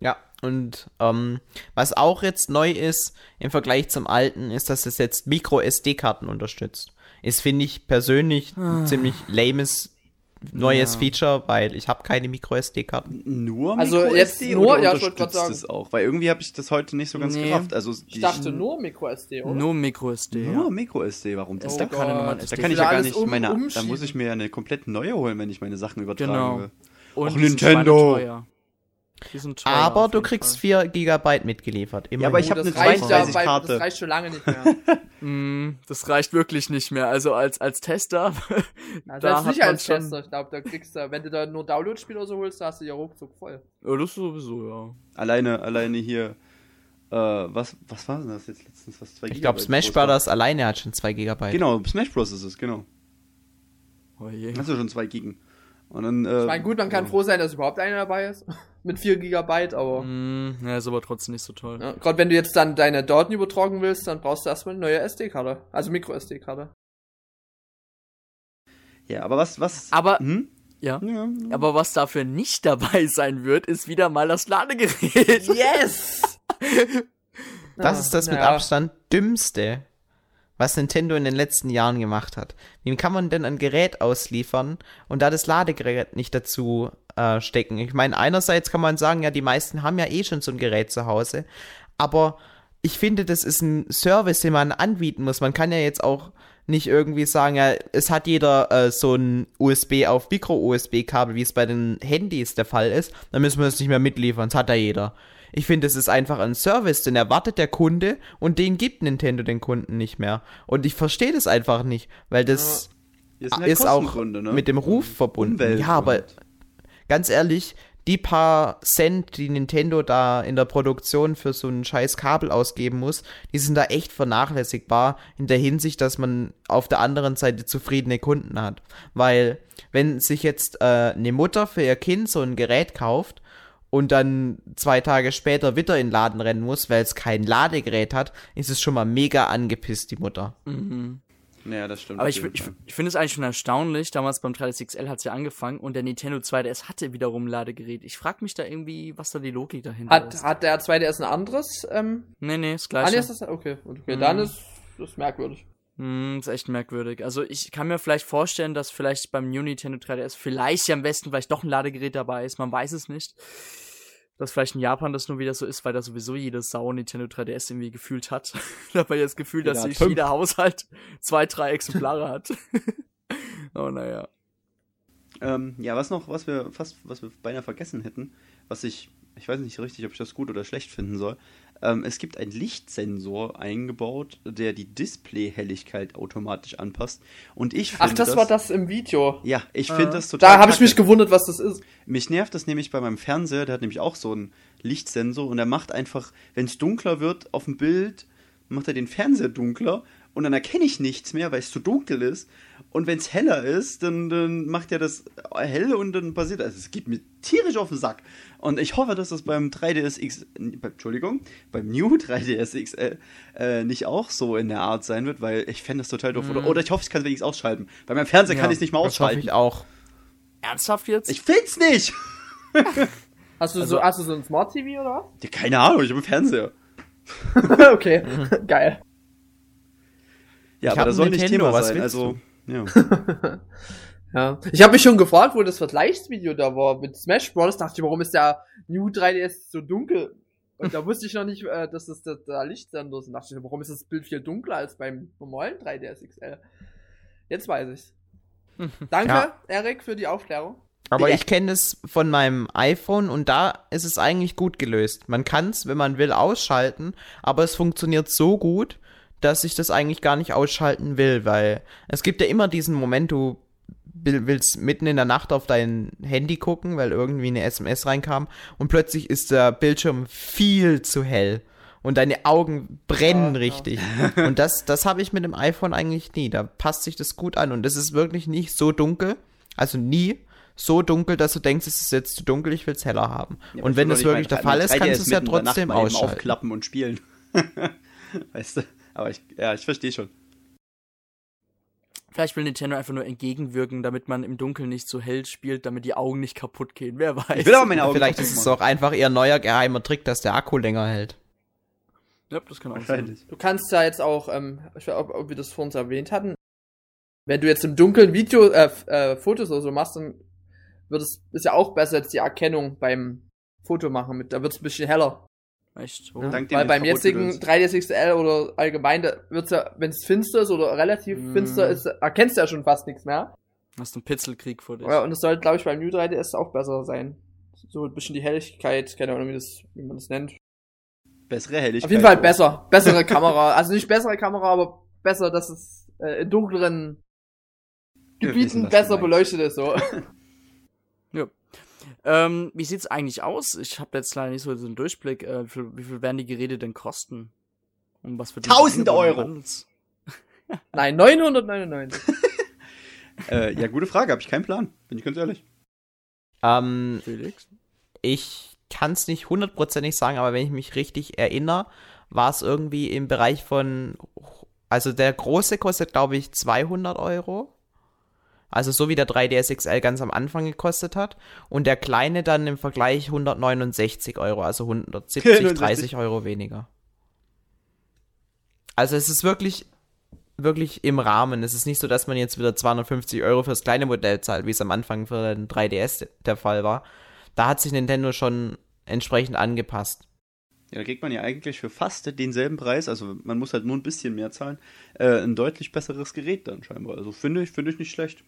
Ja, und ähm, was auch jetzt neu ist im Vergleich zum alten, ist, dass es jetzt Micro-SD-Karten unterstützt. Ist, finde ich persönlich ein ziemlich lames neues Ja. Feature, weil ich habe keine Micro-SD-Karten. Nur Also Micro jetzt SD nur- oder ja, ich unterstützt sagen. es auch? Weil irgendwie habe ich das heute nicht so ganz Nee. gerafft. Also Ich dachte nur Micro SD, oder? Nur Micro SD. nur ja. Micro SD. Warum das? Oh da, Gott. normalen Da kann ich ja gar nicht um- meine. Da muss ich mir ja eine komplett neue holen, wenn ich meine Sachen übertragen Genau. will. Und Och, Nintendo. schweineteuer. Die sind toll, Aber du kriegst Fall. 4 GB mitgeliefert. Immerhin. aber ich Oh, hab das eine reicht 32 ja, Karte. Das reicht schon lange nicht mehr. Mm, das reicht wirklich nicht mehr. Also als, als Tester. Also da nicht als schon- Tester. Ich glaube, da kriegst du, wenn du da nur Download-Spiele oder so holst, da hast du ja ruckzuck voll. Ja, das sowieso, ja. Alleine, alleine hier. Äh, was, was war denn das jetzt letztens? Was, zwei ich glaube, Smash? Brothers alleine hat schon 2 GB. Genau, Smash Bros. ist es, genau. Oh je. Hast du schon zwei Gigen. Und dann, äh, Ich meine, gut, man kann froh sein, dass überhaupt einer dabei ist. Mit 4 Gigabyte, aber. Mm, ja, ist aber trotzdem nicht so toll. Ja, Gerade wenn du jetzt dann deine Daten übertragen willst, dann brauchst du erstmal eine neue SD-Karte. Also Micro-SD-Karte. Ja, aber was, was. Aber- Hm? Ja. Ja. Aber was dafür nicht dabei sein wird, ist wieder mal das Ladegerät. Yes! Das ist das mit. Abstand dümmste, was Nintendo in den letzten Jahren gemacht hat. Wie kann man denn ein Gerät ausliefern und da das Ladegerät nicht dazu äh, stecken? Ich meine, einerseits kann man sagen, ja, die meisten haben ja eh schon so ein Gerät zu Hause, aber ich finde, das ist ein Service, den man anbieten muss. Man kann ja jetzt auch nicht irgendwie sagen, ja, es hat jeder äh, so ein USB auf Micro-USB-Kabel, wie es bei den Handys der Fall ist, dann müssen wir das nicht mehr mitliefern, das hat ja jeder. Ich finde, es ist einfach ein Service, den erwartet der Kunde und den gibt Nintendo den Kunden nicht mehr. Und ich verstehe das einfach nicht, weil das sind halt ist auch ne? mit dem Ruf verbunden. Umwelt ja, aber ganz ehrlich, die paar Cent, die Nintendo da in der Produktion für so ein scheiß Kabel ausgeben muss, die sind da echt vernachlässigbar in der Hinsicht, dass man auf der anderen Seite zufriedene Kunden hat. Weil, wenn sich jetzt äh, eine Mutter für ihr Kind so ein Gerät kauft und dann zwei Tage später wieder in den Laden rennen muss, weil es kein Ladegerät hat, ist es schon mal mega angepisst, die Mutter. Ja, das stimmt. Aber ich, ich, ich finde es eigentlich schon erstaunlich. Damals beim 3DS XL hat es ja angefangen und der Nintendo 2DS hatte wiederum ein Ladegerät. Ich frage mich da irgendwie, was da die Logik dahinter Hat, ist. hat der 2DS ein anderes? Ähm, nee, nee, das ah, gleiche. nee, ist das, okay, okay, Mhm. dann ist das merkwürdig. Hm, ist echt merkwürdig. Also ich kann mir vielleicht vorstellen, dass vielleicht beim New Nintendo 3DS vielleicht ja am besten vielleicht doch ein Ladegerät dabei ist. Man weiß es nicht. Dass vielleicht in Japan das nur wieder so ist, weil da sowieso jede Sau Nintendo 3DS irgendwie gefühlt hat. da hat man ja das Gefühl, dass Jeder sich fünf. jeder Haushalt zwei, drei Exemplare hat. oh, naja. Ähm, ja, was noch, was wir fast, was wir beinahe vergessen hätten, was ich, ich weiß nicht richtig, ob ich das gut oder schlecht finden soll. Ähm, es gibt einen Lichtsensor eingebaut, der die Displayhelligkeit automatisch anpasst. Und ich finde Ach, das, war das im Video. Ja, ich finde das total. Da habe ich mich gewundert, was das ist. Mich nervt das nämlich bei meinem Fernseher, der hat nämlich auch so einen Lichtsensor und der macht einfach, wenn es dunkler wird auf dem Bild, macht er den Fernseher dunkler und dann erkenne ich nichts mehr, weil es zu dunkel ist. Und wenn es heller ist, dann, dann macht er das hell und dann passiert das. Es geht mir tierisch auf den Sack. Und ich hoffe, dass das beim 3DS X, äh, Entschuldigung, beim New 3DS XL äh, nicht auch so in der Art sein wird, weil ich fände das total doof. Oder, oder ich hoffe, ich kann es wenigstens ausschalten. Bei meinem Fernseher kann Ja, ich es nicht mal ausschalten. ich auch. Ernsthaft jetzt? Ich find's nicht! Hast du, Also- so, hast du so ein Smart TV oder Ja, keine Ahnung, ich habe einen Fernseher. was? okay, geil. Ja, Ich aber das soll nicht Nintendo, Thema was sein. Also, ja. Ja. Ich habe mich schon gefragt, wo das Vergleichsvideo da war mit Smash Bros. Dachte ich, warum ist der New 3DS so dunkel? Und da wusste ich noch nicht, äh, dass das der Lichtsender ist. Und dachte ich, warum ist das Bild viel dunkler als beim normalen 3DS XL? Jetzt weiß ich's. Danke, Ja. Erik, für die Aufklärung. Aber Ja. ich kenne es von meinem iPhone und da ist es eigentlich gut gelöst. Man kann es, wenn man will, ausschalten, aber es funktioniert so gut, dass ich das eigentlich gar nicht ausschalten will, weil es gibt ja immer diesen Moment, du will- willst mitten in der Nacht auf dein Handy gucken, weil irgendwie eine SMS reinkam und plötzlich ist der Bildschirm viel zu hell und deine Augen brennen Ja, ja. richtig. Und das, das habe ich mit dem iPhone eigentlich nie. Da passt sich das gut an und es ist wirklich nicht so dunkel, also nie so dunkel, dass du denkst, es ist jetzt zu dunkel, ich will es heller haben. Ja, und wenn das wirklich der mein- Fall ist, kannst 3DS du es ja der trotzdem ausschalten. aufklappen und spielen. weißt du? Aber ich, ja, ich verstehe schon. Vielleicht will Nintendo einfach nur entgegenwirken, damit man im Dunkeln nicht so hell spielt, damit die Augen nicht kaputt gehen. Wer weiß. Ich will aber meine Augen Vielleicht kaputt ist es auch einfach ihr neuer geheimer Trick, dass der Akku länger hält. Ja, das kann auch sein. Du kannst ja jetzt auch, ähm, ich weiß ob, ob wir das vor uns erwähnt hatten, wenn du jetzt im Dunkeln Video, äh, äh, Fotos oder so machst, dann wird es, ist ja auch besser als die Erkennung beim Foto machen. Mit, da wird es ein bisschen heller. Echt? Oh. Ja? Dank dem Weil beim jetzigen 3DS XL oder allgemein, da wird's ja, wenn es finster ist oder relativ Mm. finster ist, erkennst du ja schon fast nichts mehr. Hast du einen Pitzelkrieg vor dir? Ja, und es soll, glaube ich, beim New 3DS auch besser sein. so ein bisschen die Helligkeit, keine Ahnung, wie, das, wie man das nennt. Bessere Helligkeit. Auf jeden Fall besser. Bessere Kamera. Also nicht bessere Kamera, aber besser, dass es äh, in dunkleren Gebieten wissen, besser du beleuchtet ist. So. Ähm, wie sieht's eigentlich aus? Ich habe jetzt leider nicht so den Durchblick. Äh, wie, viel, wie viel werden die Geräte denn kosten? Um was für 1000 Euro. Handels? Nein, 999. Äh, ja, gute Frage, habe ich keinen Plan. Bin ich ganz ehrlich. Ähm, Felix? ich kann es nicht hundertprozentig sagen, aber wenn ich mich richtig erinnere, war es irgendwie im Bereich von, also der große kostet, glaube ich, 200 Euro. Also so wie der 3DS XL ganz am Anfang gekostet hat. Und der kleine dann im Vergleich 169 Euro, also 170, 169. 30 Euro weniger. Also es ist wirklich, wirklich im Rahmen. Es ist nicht so, dass man jetzt wieder 250 Euro fürs kleine Modell zahlt, wie es am Anfang für den 3DS der Fall war. Da hat sich Nintendo schon entsprechend angepasst. Ja, da kriegt man ja eigentlich für fast denselben Preis, also man muss halt nur ein bisschen mehr zahlen, äh, ein deutlich besseres Gerät dann scheinbar. Also finde ich, finde ich nicht schlecht.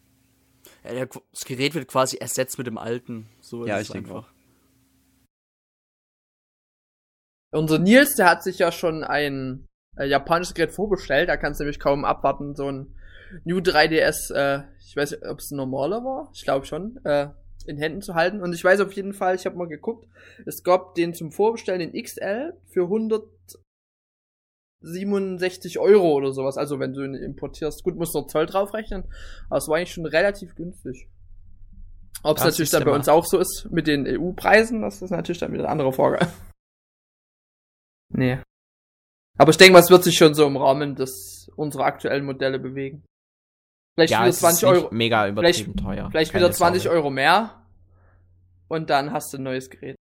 Ja, das Gerät wird quasi ersetzt mit dem alten. So Ja, ist ich es denke einfach. Unser Nils, der hat sich ja schon ein äh, japanisches Gerät vorbestellt. Da kannst du nämlich kaum abwarten, so ein New 3DS, äh, ich weiß nicht, ob es ein normaler war, ich glaube schon, äh, in Händen zu halten. Und ich weiß auf jeden Fall, ich habe mal geguckt, es gab den zum Vorbestellen, den XL, für 167 Euro oder sowas. Also wenn du ihn importierst, gut, musst du noch Zoll draufrechnen, aber es war eigentlich schon relativ günstig. Ob es natürlich dann bei uns auch so ist mit den EU-Preisen, das ist natürlich dann wieder eine andere Frage. Nee. Aber ich denke mal, es wird sich schon so im Rahmen des unserer aktuellen Modelle bewegen. Vielleicht ja, wieder es 20 ist nicht Euro, mega vielleicht, übertrieben teuer. vielleicht Keine wieder 20 Sorge. Euro mehr. Und dann hast du ein neues Gerät.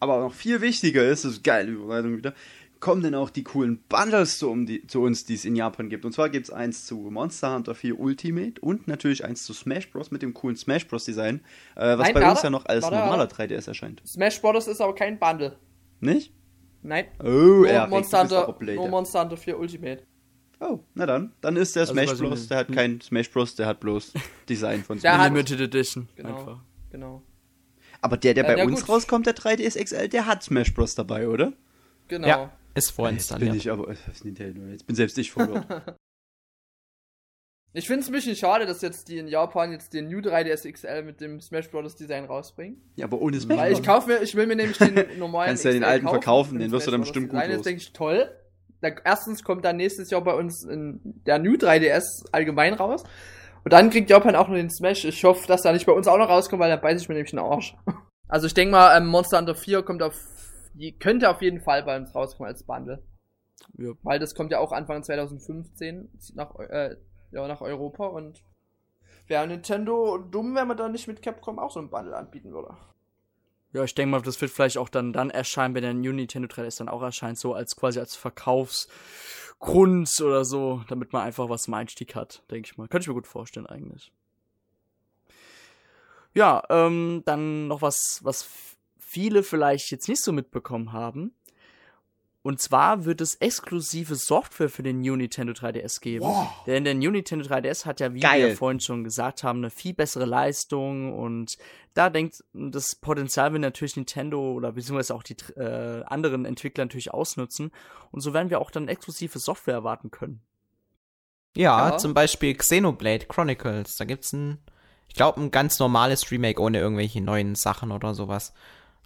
Aber noch viel wichtiger ist, das ist geile Überleitung wieder, kommen denn auch die coolen Bundles zu, um die, zu uns, die es in Japan gibt. Und zwar gibt es eins zu Monster Hunter 4 Ultimate und natürlich eins zu Smash Bros. mit dem coolen Smash Bros. Design, äh, was Nein, bei warte, uns ja noch als warte, normaler warte. 3DS erscheint. Smash Bros. ist aber kein Bundle. Nicht? Nein. Oh, Nur, er Monster, Hunter, nur Monster Hunter 4 Ultimate. Oh, na dann. Dann ist der Also Smash Bros. Der hat kein Smash Bros. Der hat bloß Design von Der Smash. hat- Limited Edition. Genau. Einfach. Genau. Aber der, der Ja, bei ja, uns gut. rauskommt, der 3DS XL, der hat Smash Bros. dabei, oder? Genau. Ja, ist Jetzt vorinstalliert. bin ich aber. Das ist Nintendo. Jetzt bin selbst ich verwirrt. Ich finde es ein bisschen schade, dass jetzt die in Japan jetzt den New 3DS XL mit dem Smash Bros. Design rausbringen. ja, aber ohne Smash Weil ich Bros. kauf mir, ich will mir nämlich den normalen Kannst ja den XL alten kaufen, verkaufen, den wirst du dann bestimmt gut los. Das denke ich toll. Da, erstens kommt dann nächstes Jahr bei uns in, der New 3DS allgemein raus. Und dann kriegt Japan auch noch den Smash. Ich hoffe, dass er nicht bei uns auch noch rauskommt, weil dann beiße ich mir nämlich den Arsch. Also ich denke mal, ähm, Monster Hunter 4 kommt auf, die könnte auf jeden Fall bei uns rauskommen als Bundle. Ja. Weil das kommt ja auch Anfang 2015 nach, äh, ja, nach Europa und wäre Nintendo dumm, wenn man da nicht mit Capcom auch so ein Bundle anbieten würde. Ja, ich denke mal, das wird vielleicht auch dann, dann erscheinen, wenn der New Nintendo 3DS dann auch erscheint, so als quasi als Verkaufsgrund oder so, damit man einfach was zum Einstieg hat, denke ich mal. Könnte ich mir gut vorstellen eigentlich. Ja, ähm, dann noch was, was viele vielleicht jetzt nicht so mitbekommen haben. Und zwar wird es exklusive Software für den New Nintendo 3DS geben. Denn der New Nintendo 3DS hat ja, wie Geil. wir vorhin schon gesagt haben, eine viel bessere Leistung. Und da denkt das Potenzial will natürlich Nintendo oder beziehungsweise auch die äh, anderen Entwickler natürlich ausnutzen. Und so werden wir auch dann exklusive Software erwarten können. Ja, Ja. zum Beispiel Xenoblade Chronicles. Da gibt's ein, ich glaube, ein ganz normales Remake ohne irgendwelche neuen Sachen oder sowas.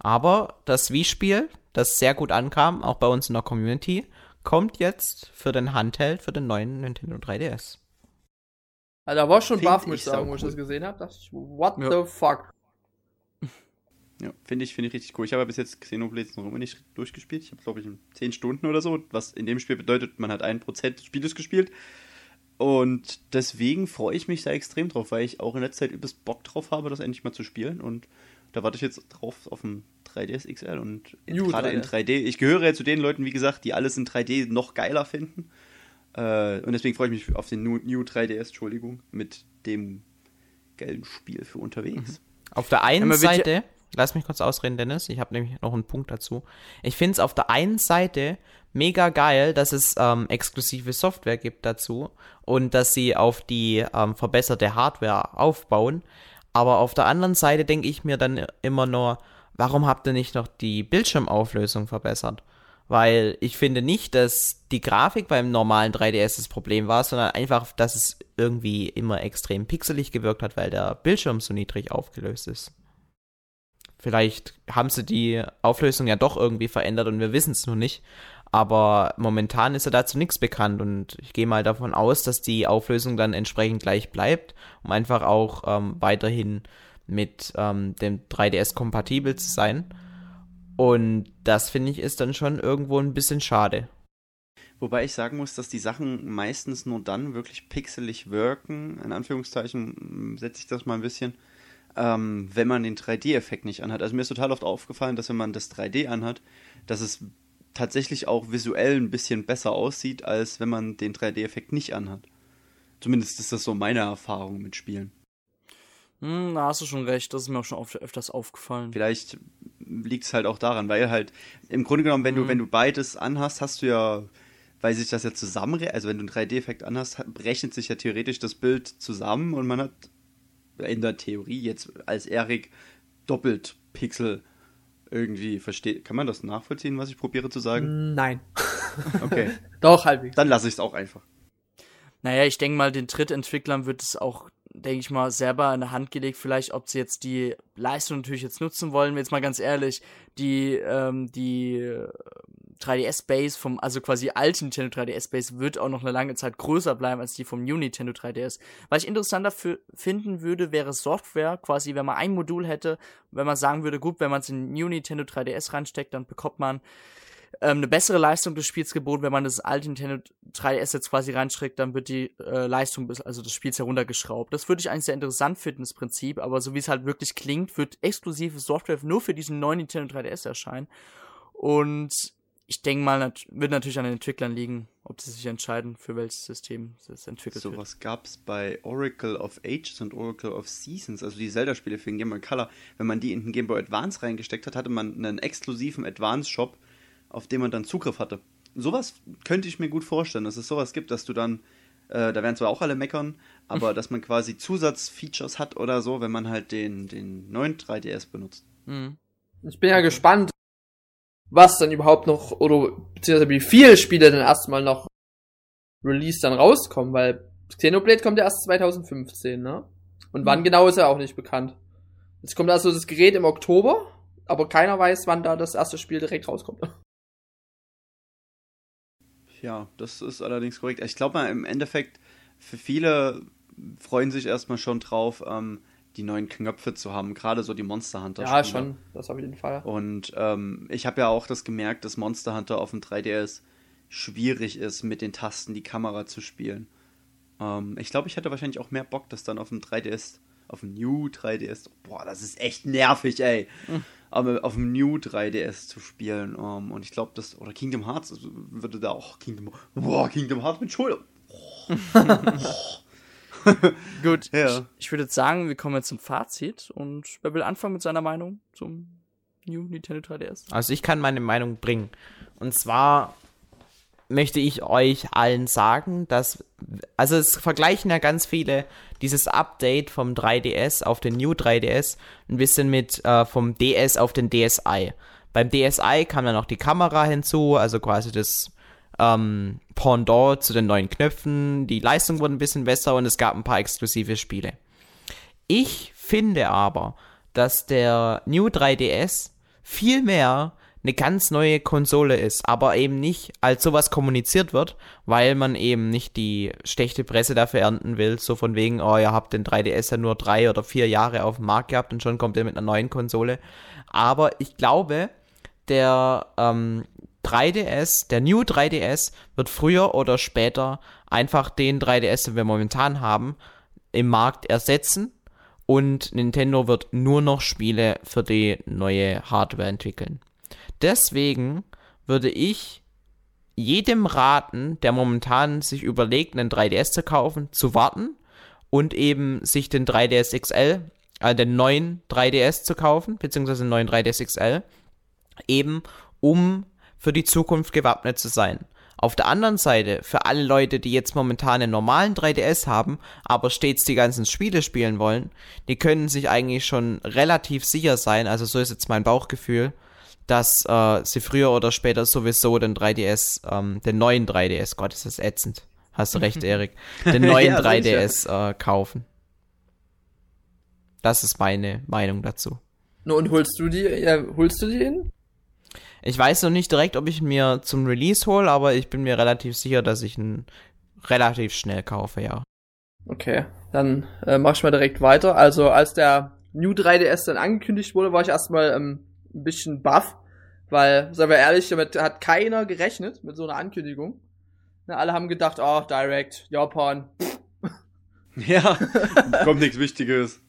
Aber das Wii-Spiel, das sehr gut ankam, auch bei uns in der Community, kommt jetzt für den Handheld, für den neuen Nintendo 3DS. Also da war schon baff, muss ich sagen, wo ich das gesehen habe. Dachte ich, what Ja. the fuck? Ja, finde ich, finde ich richtig cool. Ich habe ja bis jetzt Xenoblade noch immer nicht durchgespielt. Ich habe, glaube ich, 10 Stunden oder so, was in dem Spiel bedeutet, man hat 1% des Spieles gespielt. Und deswegen freue ich mich da extrem drauf, weil ich auch in letzter Zeit übelst Bock drauf habe, das endlich mal zu spielen. Und da warte ich jetzt drauf auf dem 3DS XL und gerade in 3D. Ich gehöre ja zu den Leuten, wie gesagt, die alles in 3D noch geiler finden. Äh, und deswegen freue ich mich auf den New, New 3DS, Entschuldigung, mit dem geilen Spiel für unterwegs. Auf der einen Seite, lass mich kurz ausreden, Dennis, ich habe nämlich noch einen Punkt dazu. Ich finde es auf der einen Seite mega geil, dass es ähm, exklusive Software gibt dazu und dass sie auf die ähm, verbesserte Hardware aufbauen. Aber auf der anderen Seite denke ich mir dann immer nur, warum habt ihr nicht noch die Bildschirmauflösung verbessert? Weil ich finde nicht, dass die Grafik beim normalen 3DS das Problem war, sondern einfach, dass es irgendwie immer extrem pixelig gewirkt hat, weil der Bildschirm so niedrig aufgelöst ist. Vielleicht haben sie die Auflösung ja doch irgendwie verändert und wir wissen es nur nicht. Aber momentan ist ja dazu nichts bekannt und ich gehe mal davon aus, dass die Auflösung dann entsprechend gleich bleibt, um einfach auch ähm, weiterhin mit ähm, dem 3DS kompatibel zu sein. Und das finde ich ist dann schon irgendwo ein bisschen schade. Wobei ich sagen muss, dass die Sachen meistens nur dann wirklich pixelig wirken, in Anführungszeichen setze ich das mal ein bisschen, ähm, wenn man den 3D-Effekt nicht anhat. Also mir ist total oft aufgefallen, dass wenn man das 3D anhat, dass es tatsächlich auch visuell ein bisschen besser aussieht, als wenn man den 3D-Effekt nicht anhat. Zumindest ist das so meine Erfahrung mit Spielen. Hm, da hast du schon recht, das ist mir auch schon oft, öfters aufgefallen. Vielleicht liegt es halt auch daran, weil halt im Grunde genommen, wenn mhm. du, wenn du beides anhast, hast du ja, weil sich das ja zusammen, also wenn du einen 3D-Effekt anhast, rechnet sich ja theoretisch das Bild zusammen und man hat in der Theorie jetzt als Erik doppelt Pixel irgendwie versteht. Kann man das nachvollziehen, was ich probiere zu sagen? Nein. Okay. Doch, halbwegs. Dann lasse ich es auch einfach. Naja, ich denke mal, den Drittentwicklern wird es auch, denke ich mal, selber in der Hand gelegt, vielleicht, ob sie jetzt die Leistung natürlich jetzt nutzen wollen. Jetzt mal ganz ehrlich, die, ähm, die 3DS-Base vom, also quasi alten Nintendo 3DS-Base wird auch noch eine lange Zeit größer bleiben als die vom New Nintendo 3DS. Was ich interessanter finden würde, wäre Software, quasi, wenn man ein Modul hätte, wenn man sagen würde, gut, wenn man es in New Nintendo 3DS reinsteckt, dann bekommt man ähm, eine bessere Leistung des Spiels geboten. Wenn man das alte Nintendo 3DS jetzt quasi reinstreckt, dann wird die äh, Leistung, also des Spiels heruntergeschraubt. Das würde ich eigentlich sehr interessant finden, das Prinzip, aber so wie es halt wirklich klingt, wird exklusive Software nur für diesen neuen Nintendo 3DS erscheinen. Und ich denke mal, nat wird natürlich an den Entwicklern liegen, ob sie sich entscheiden, für welches System es entwickelt so, wird. So was gab es bei Oracle of Ages und Oracle of Seasons, also die Zelda-Spiele für den Game Boy Color. Wenn man die in den Game Boy Advance reingesteckt hat, hatte man einen exklusiven Advance-Shop, auf den man dann Zugriff hatte. Sowas könnte ich mir gut vorstellen, dass es sowas gibt, dass du dann, äh, da werden zwar auch alle meckern, aber dass man quasi Zusatzfeatures hat oder so, wenn man halt den, den neuen 3DS benutzt. Mhm. Ich bin ja gespannt, was dann überhaupt noch, oder beziehungsweise wie viele Spiele dann erstmal noch Release dann rauskommen, weil Xenoblade kommt ja erst 2015, ne? Und wann mhm. genau ist ja auch nicht bekannt. Jetzt kommt also das Gerät im Oktober, aber keiner weiß, wann da das erste Spiel direkt rauskommt. Ja, das ist allerdings korrekt. Ich glaube mal, im Endeffekt, für viele freuen sich erstmal schon drauf, ähm, die neuen Knöpfe zu haben, gerade so die Monster Hunter. Ja, schon, das auf jeden Fall. Und ähm, ich habe ja auch das gemerkt, dass Monster Hunter auf dem 3DS schwierig ist, mit den Tasten die Kamera zu spielen. Ähm, ich glaube, ich hätte wahrscheinlich auch mehr Bock, das dann auf dem 3DS, auf dem New 3DS, boah, das ist echt nervig, ey. Mhm. Aber auf dem New 3DS zu spielen. Ähm, und ich glaube, das, oder Kingdom Hearts also würde da auch Kingdom, boah, Kingdom Hearts mit Schulter. Oh. Gut, ja. ich, ich würde jetzt sagen, wir kommen jetzt zum Fazit und wer will anfangen mit seiner Meinung zum New Nintendo 3DS? Also ich kann meine Meinung bringen. Und zwar möchte ich euch allen sagen, dass, also es vergleichen ja ganz viele dieses Update vom 3DS auf den New 3DS ein bisschen mit äh, vom DS auf den DSi. Beim DSi kam dann noch die Kamera hinzu, also quasi das ähm, Pendant zu den neuen Knöpfen. Die Leistung wurde ein bisschen besser und es gab ein paar exklusive Spiele. Ich finde aber, dass der New 3DS viel mehr eine ganz neue Konsole ist, aber eben nicht als sowas kommuniziert wird, weil man eben nicht die schlechte Presse dafür ernten will, so von wegen, oh, ihr habt den 3DS ja nur drei oder vier Jahre auf dem Markt gehabt und schon kommt ihr mit einer neuen Konsole. Aber ich glaube, der ähm, 3DS, der New 3DS wird früher oder später einfach den 3DS, den wir momentan haben, im Markt ersetzen und Nintendo wird nur noch Spiele für die neue Hardware entwickeln. Deswegen würde ich jedem raten, der momentan sich überlegt, einen 3DS zu kaufen, zu warten und eben sich den 3DS XL, äh, den neuen 3DS zu kaufen, beziehungsweise den neuen 3DS XL, eben um für die Zukunft gewappnet zu sein. Auf der anderen Seite, für alle Leute, die jetzt momentan einen normalen 3DS haben, aber stets die ganzen Spiele spielen wollen, die können sich eigentlich schon relativ sicher sein, also so ist jetzt mein Bauchgefühl, dass äh, sie früher oder später sowieso den 3DS, ähm, den neuen 3DS, Gott, ist das ätzend. Hast du recht, Erik. Den neuen ja, 3DS äh, kaufen. Das ist meine Meinung dazu. und holst du die, ja, holst du die in? Ich weiß noch nicht direkt, ob ich mir zum Release hole, aber ich bin mir relativ sicher, dass ich ihn relativ schnell kaufe, ja. Okay, dann äh, mach ich mal direkt weiter. Also als der New 3DS dann angekündigt wurde, war ich erstmal ähm, ein bisschen baff, weil, sagen wir ehrlich, damit hat keiner gerechnet mit so einer Ankündigung. Na, alle haben gedacht, oh, Direct, Japan. Ja, kommt nichts Wichtiges.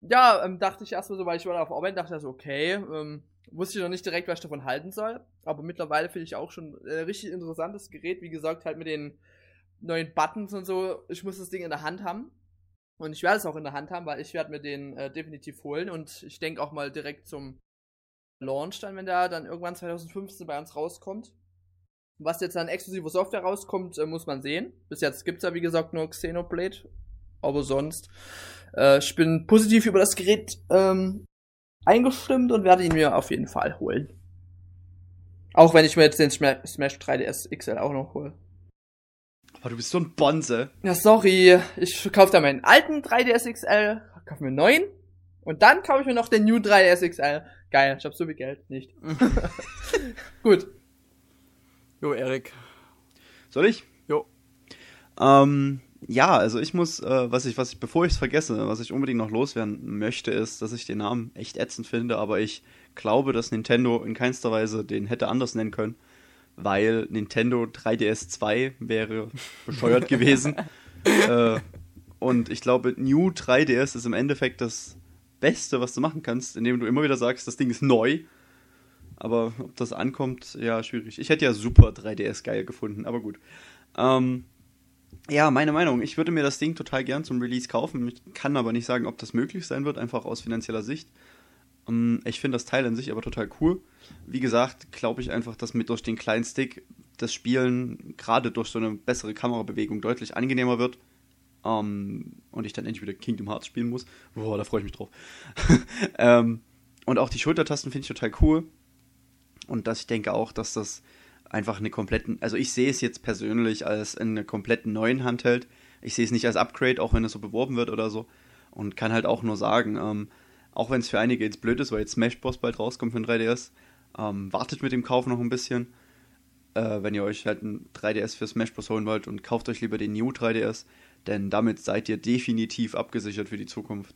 Ja, ähm, dachte ich erstmal so, weil ich war auf Arbeit, dachte ich so, okay, ähm, wusste ich noch nicht direkt, was ich davon halten soll. Aber mittlerweile finde ich auch schon äh, richtig interessantes Gerät. Wie gesagt, halt mit den neuen Buttons und so. Ich muss das Ding in der Hand haben. Und ich werde es auch in der Hand haben, weil ich werde mir den äh, definitiv holen. Und ich denke auch mal direkt zum Launch dann, wenn der dann irgendwann 2015 bei uns rauskommt. Was jetzt an exklusiver Software rauskommt, äh, muss man sehen. Bis jetzt gibt es ja, wie gesagt, nur Xenoblade. Aber sonst. Äh, ich bin positiv über das Gerät ähm, eingestimmt und werde ihn mir auf jeden Fall holen. Auch wenn ich mir jetzt den Smash 3DS XL auch noch hole. Aber du bist so ein Bonze. Ja, sorry. Ich kaufe da meinen alten 3DS XL, kaufe mir einen neuen und dann kaufe ich mir noch den New 3DS XL. Geil, ich habe so viel Geld. Nicht. Gut. Jo, Erik. Soll ich? Jo. Ähm, ja, also ich muss, äh, was ich, was ich, bevor ich es vergesse, was ich unbedingt noch loswerden möchte, ist, dass ich den Namen echt ätzend finde, aber ich glaube, dass Nintendo in keinster Weise den hätte anders nennen können, weil Nintendo 3DS 2 wäre bescheuert gewesen. äh, und ich glaube, New 3DS ist im Endeffekt das Beste, was du machen kannst, indem du immer wieder sagst, das Ding ist neu. Aber ob das ankommt, ja, schwierig. Ich hätte ja super 3DS geil gefunden, aber gut. Ähm, ja, meine Meinung. Ich würde mir das Ding total gern zum Release kaufen. Ich kann aber nicht sagen, ob das möglich sein wird, einfach aus finanzieller Sicht. Ähm, ich finde das Teil an sich aber total cool. Wie gesagt, glaube ich einfach, dass mit durch den kleinen Stick das Spielen gerade durch so eine bessere Kamerabewegung deutlich angenehmer wird. Um, und ich dann endlich wieder Kingdom Hearts spielen muss. Boah, da freue ich mich drauf. ähm, und auch die Schultertasten finde ich total cool. Und dass ich denke auch, dass das einfach eine kompletten, also ich sehe es jetzt persönlich als einen kompletten neuen Handheld. Ich sehe es nicht als Upgrade, auch wenn es so beworben wird oder so. Und kann halt auch nur sagen, ähm, auch wenn es für einige jetzt blöd ist, weil jetzt Smash Bros. bald rauskommt für ein 3DS, ähm, wartet mit dem Kauf noch ein bisschen. Äh, wenn ihr euch halt ein 3DS für Smash Bros. holen wollt und kauft euch lieber den New 3DS, denn damit seid ihr definitiv abgesichert für die Zukunft.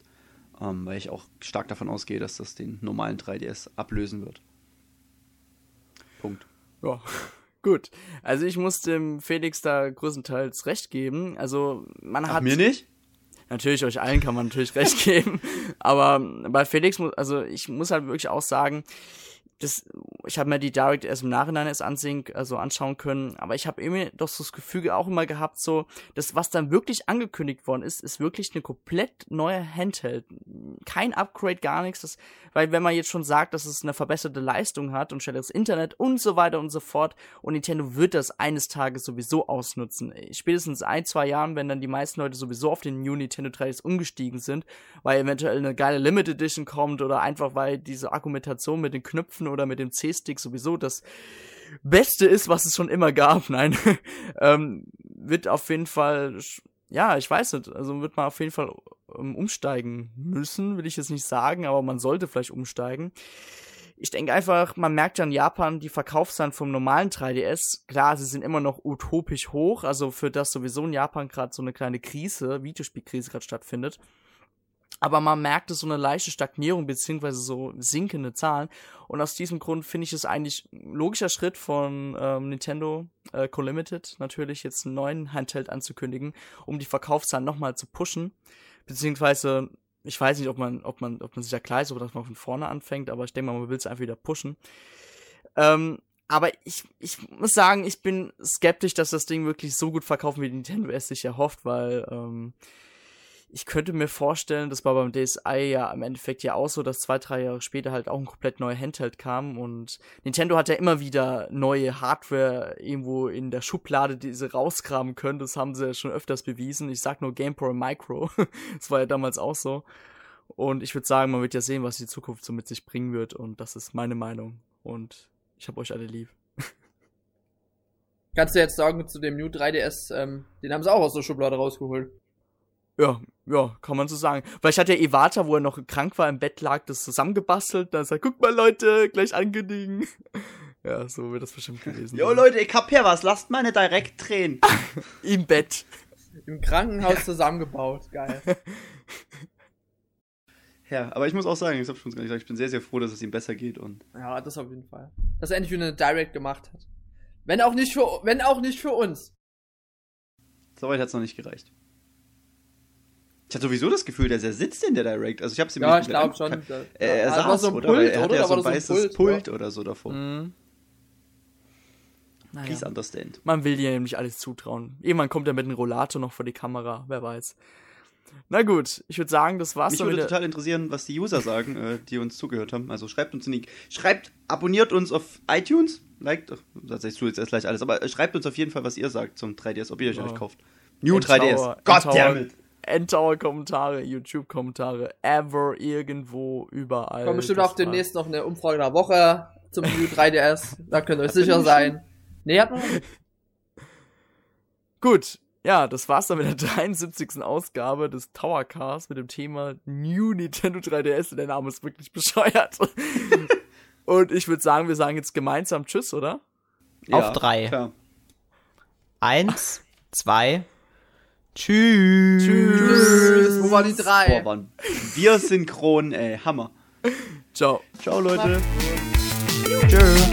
Ähm, weil ich auch stark davon ausgehe, dass das den normalen 3DS ablösen wird. Punkt. Ja, gut. Also ich muss dem Felix da größtenteils recht geben. Also man hat. Ach, mir nicht? Natürlich, euch allen kann man natürlich recht geben. Aber bei Felix muss, also ich muss halt wirklich auch sagen, das, ich habe mir die Direct erst im Nachhinein erst ansehen, also anschauen können, aber ich habe irgendwie doch so das Gefühl auch immer gehabt, so, das, was dann wirklich angekündigt worden ist, ist wirklich eine komplett neue Handheld. Kein Upgrade, gar nichts, das, weil wenn man jetzt schon sagt, dass es eine verbesserte Leistung hat und schnelleres Internet und so weiter und so fort und Nintendo wird das eines Tages sowieso ausnutzen. Spätestens ein, zwei Jahren, wenn dann die meisten Leute sowieso auf den New Nintendo 3DS umgestiegen sind, weil eventuell eine geile Limited Edition kommt oder einfach weil diese Argumentation mit den Knöpfen oder mit dem C-Stick sowieso das Beste ist, was es schon immer gab. Nein, ähm, wird auf jeden Fall, ja, ich weiß nicht, also wird man auf jeden Fall ähm, umsteigen müssen, will ich jetzt nicht sagen, aber man sollte vielleicht umsteigen. Ich denke einfach, man merkt ja in Japan die Verkaufszahlen vom normalen 3DS. Klar, sie sind immer noch utopisch hoch, also für das sowieso in Japan gerade so eine kleine Krise, Videospielkrise gerade stattfindet aber man merkte so eine leichte Stagnierung beziehungsweise so sinkende Zahlen. Und aus diesem Grund finde ich es eigentlich ein logischer Schritt von ähm, Nintendo äh, Co-Limited natürlich jetzt einen neuen Handheld anzukündigen, um die Verkaufszahlen nochmal zu pushen. Beziehungsweise, ich weiß nicht, ob man, ob man, ob man sich da klar ist, ob das mal von vorne anfängt, aber ich denke mal, man will es einfach wieder pushen. Ähm, aber ich, ich muss sagen, ich bin skeptisch, dass das Ding wirklich so gut verkaufen, wie Nintendo es sich erhofft, weil ähm, ich könnte mir vorstellen, das war beim DSi ja im Endeffekt ja auch so, dass zwei, drei Jahre später halt auch ein komplett neuer Handheld kam und Nintendo hat ja immer wieder neue Hardware irgendwo in der Schublade, die sie rauskramen können. Das haben sie ja schon öfters bewiesen. Ich sag nur GamePro Micro. das war ja damals auch so. Und ich würde sagen, man wird ja sehen, was die Zukunft so mit sich bringen wird. Und das ist meine Meinung. Und ich habe euch alle lieb. Kannst du jetzt sagen, zu dem New 3DS, ähm, den haben sie auch aus der Schublade rausgeholt. Ja, ja, kann man so sagen. Weil ich hatte ja Iwata, wo er noch krank war, im Bett lag, das zusammengebastelt. Da sagt, guck mal Leute, gleich ankündigen. Ja, so wird das bestimmt gewesen. Jo Leute, ich hab hier was, lasst meine direkt drehen. Im Bett. Im Krankenhaus ja. zusammengebaut, geil. Ja, aber ich muss auch sagen, ich habe schon gesagt, ich bin sehr, sehr froh, dass es ihm besser geht und. Ja, das auf jeden Fall. Dass er endlich wieder eine Direct gemacht hat. Wenn auch nicht für, wenn auch nicht für uns. Soweit hat's noch nicht gereicht. Ich hatte sowieso das Gefühl, dass er sitzt in der Direct. Also ich habe es ihm ja, nicht ich glaube schon. Er, er saß, so ein oder? Pult, er hatte ja so ein weißes Pult, Pult oder so davor. Mhm. Naja. Please understand. Man will dir nämlich alles zutrauen. Irgendwann kommt er mit einem Rollator noch vor die Kamera, wer weiß. Na gut, ich würde sagen, das war's. Mich würde total interessieren, was die User sagen, äh, die uns zugehört haben. Also schreibt uns in die, schreibt, abonniert uns auf iTunes, liked, das heißt du jetzt erst gleich alles, aber schreibt uns auf jeden Fall, was ihr sagt zum 3DS, ob ihr euch ja. euch kauft. New Endtower, 3DS. Goddammit. Endtower-Kommentare, YouTube-Kommentare, ever, irgendwo, überall. Kommt bestimmt auch demnächst noch eine Umfrage der Woche zum New 3DS. Da könnt ihr euch sicher sein. Nee, hat man Gut, ja, das war's dann mit der 73. Ausgabe des Towercasts mit dem Thema New Nintendo 3DS. Der Name ist wirklich bescheuert. Und ich würde sagen, wir sagen jetzt gemeinsam Tschüss, oder? Ja, Auf drei. Klar. Eins, zwei, Tschüss. Tschüss. Wo war die drei? Boah, waren wir synchron, ey. Hammer. Ciao. Ciao, Leute. Tschüss.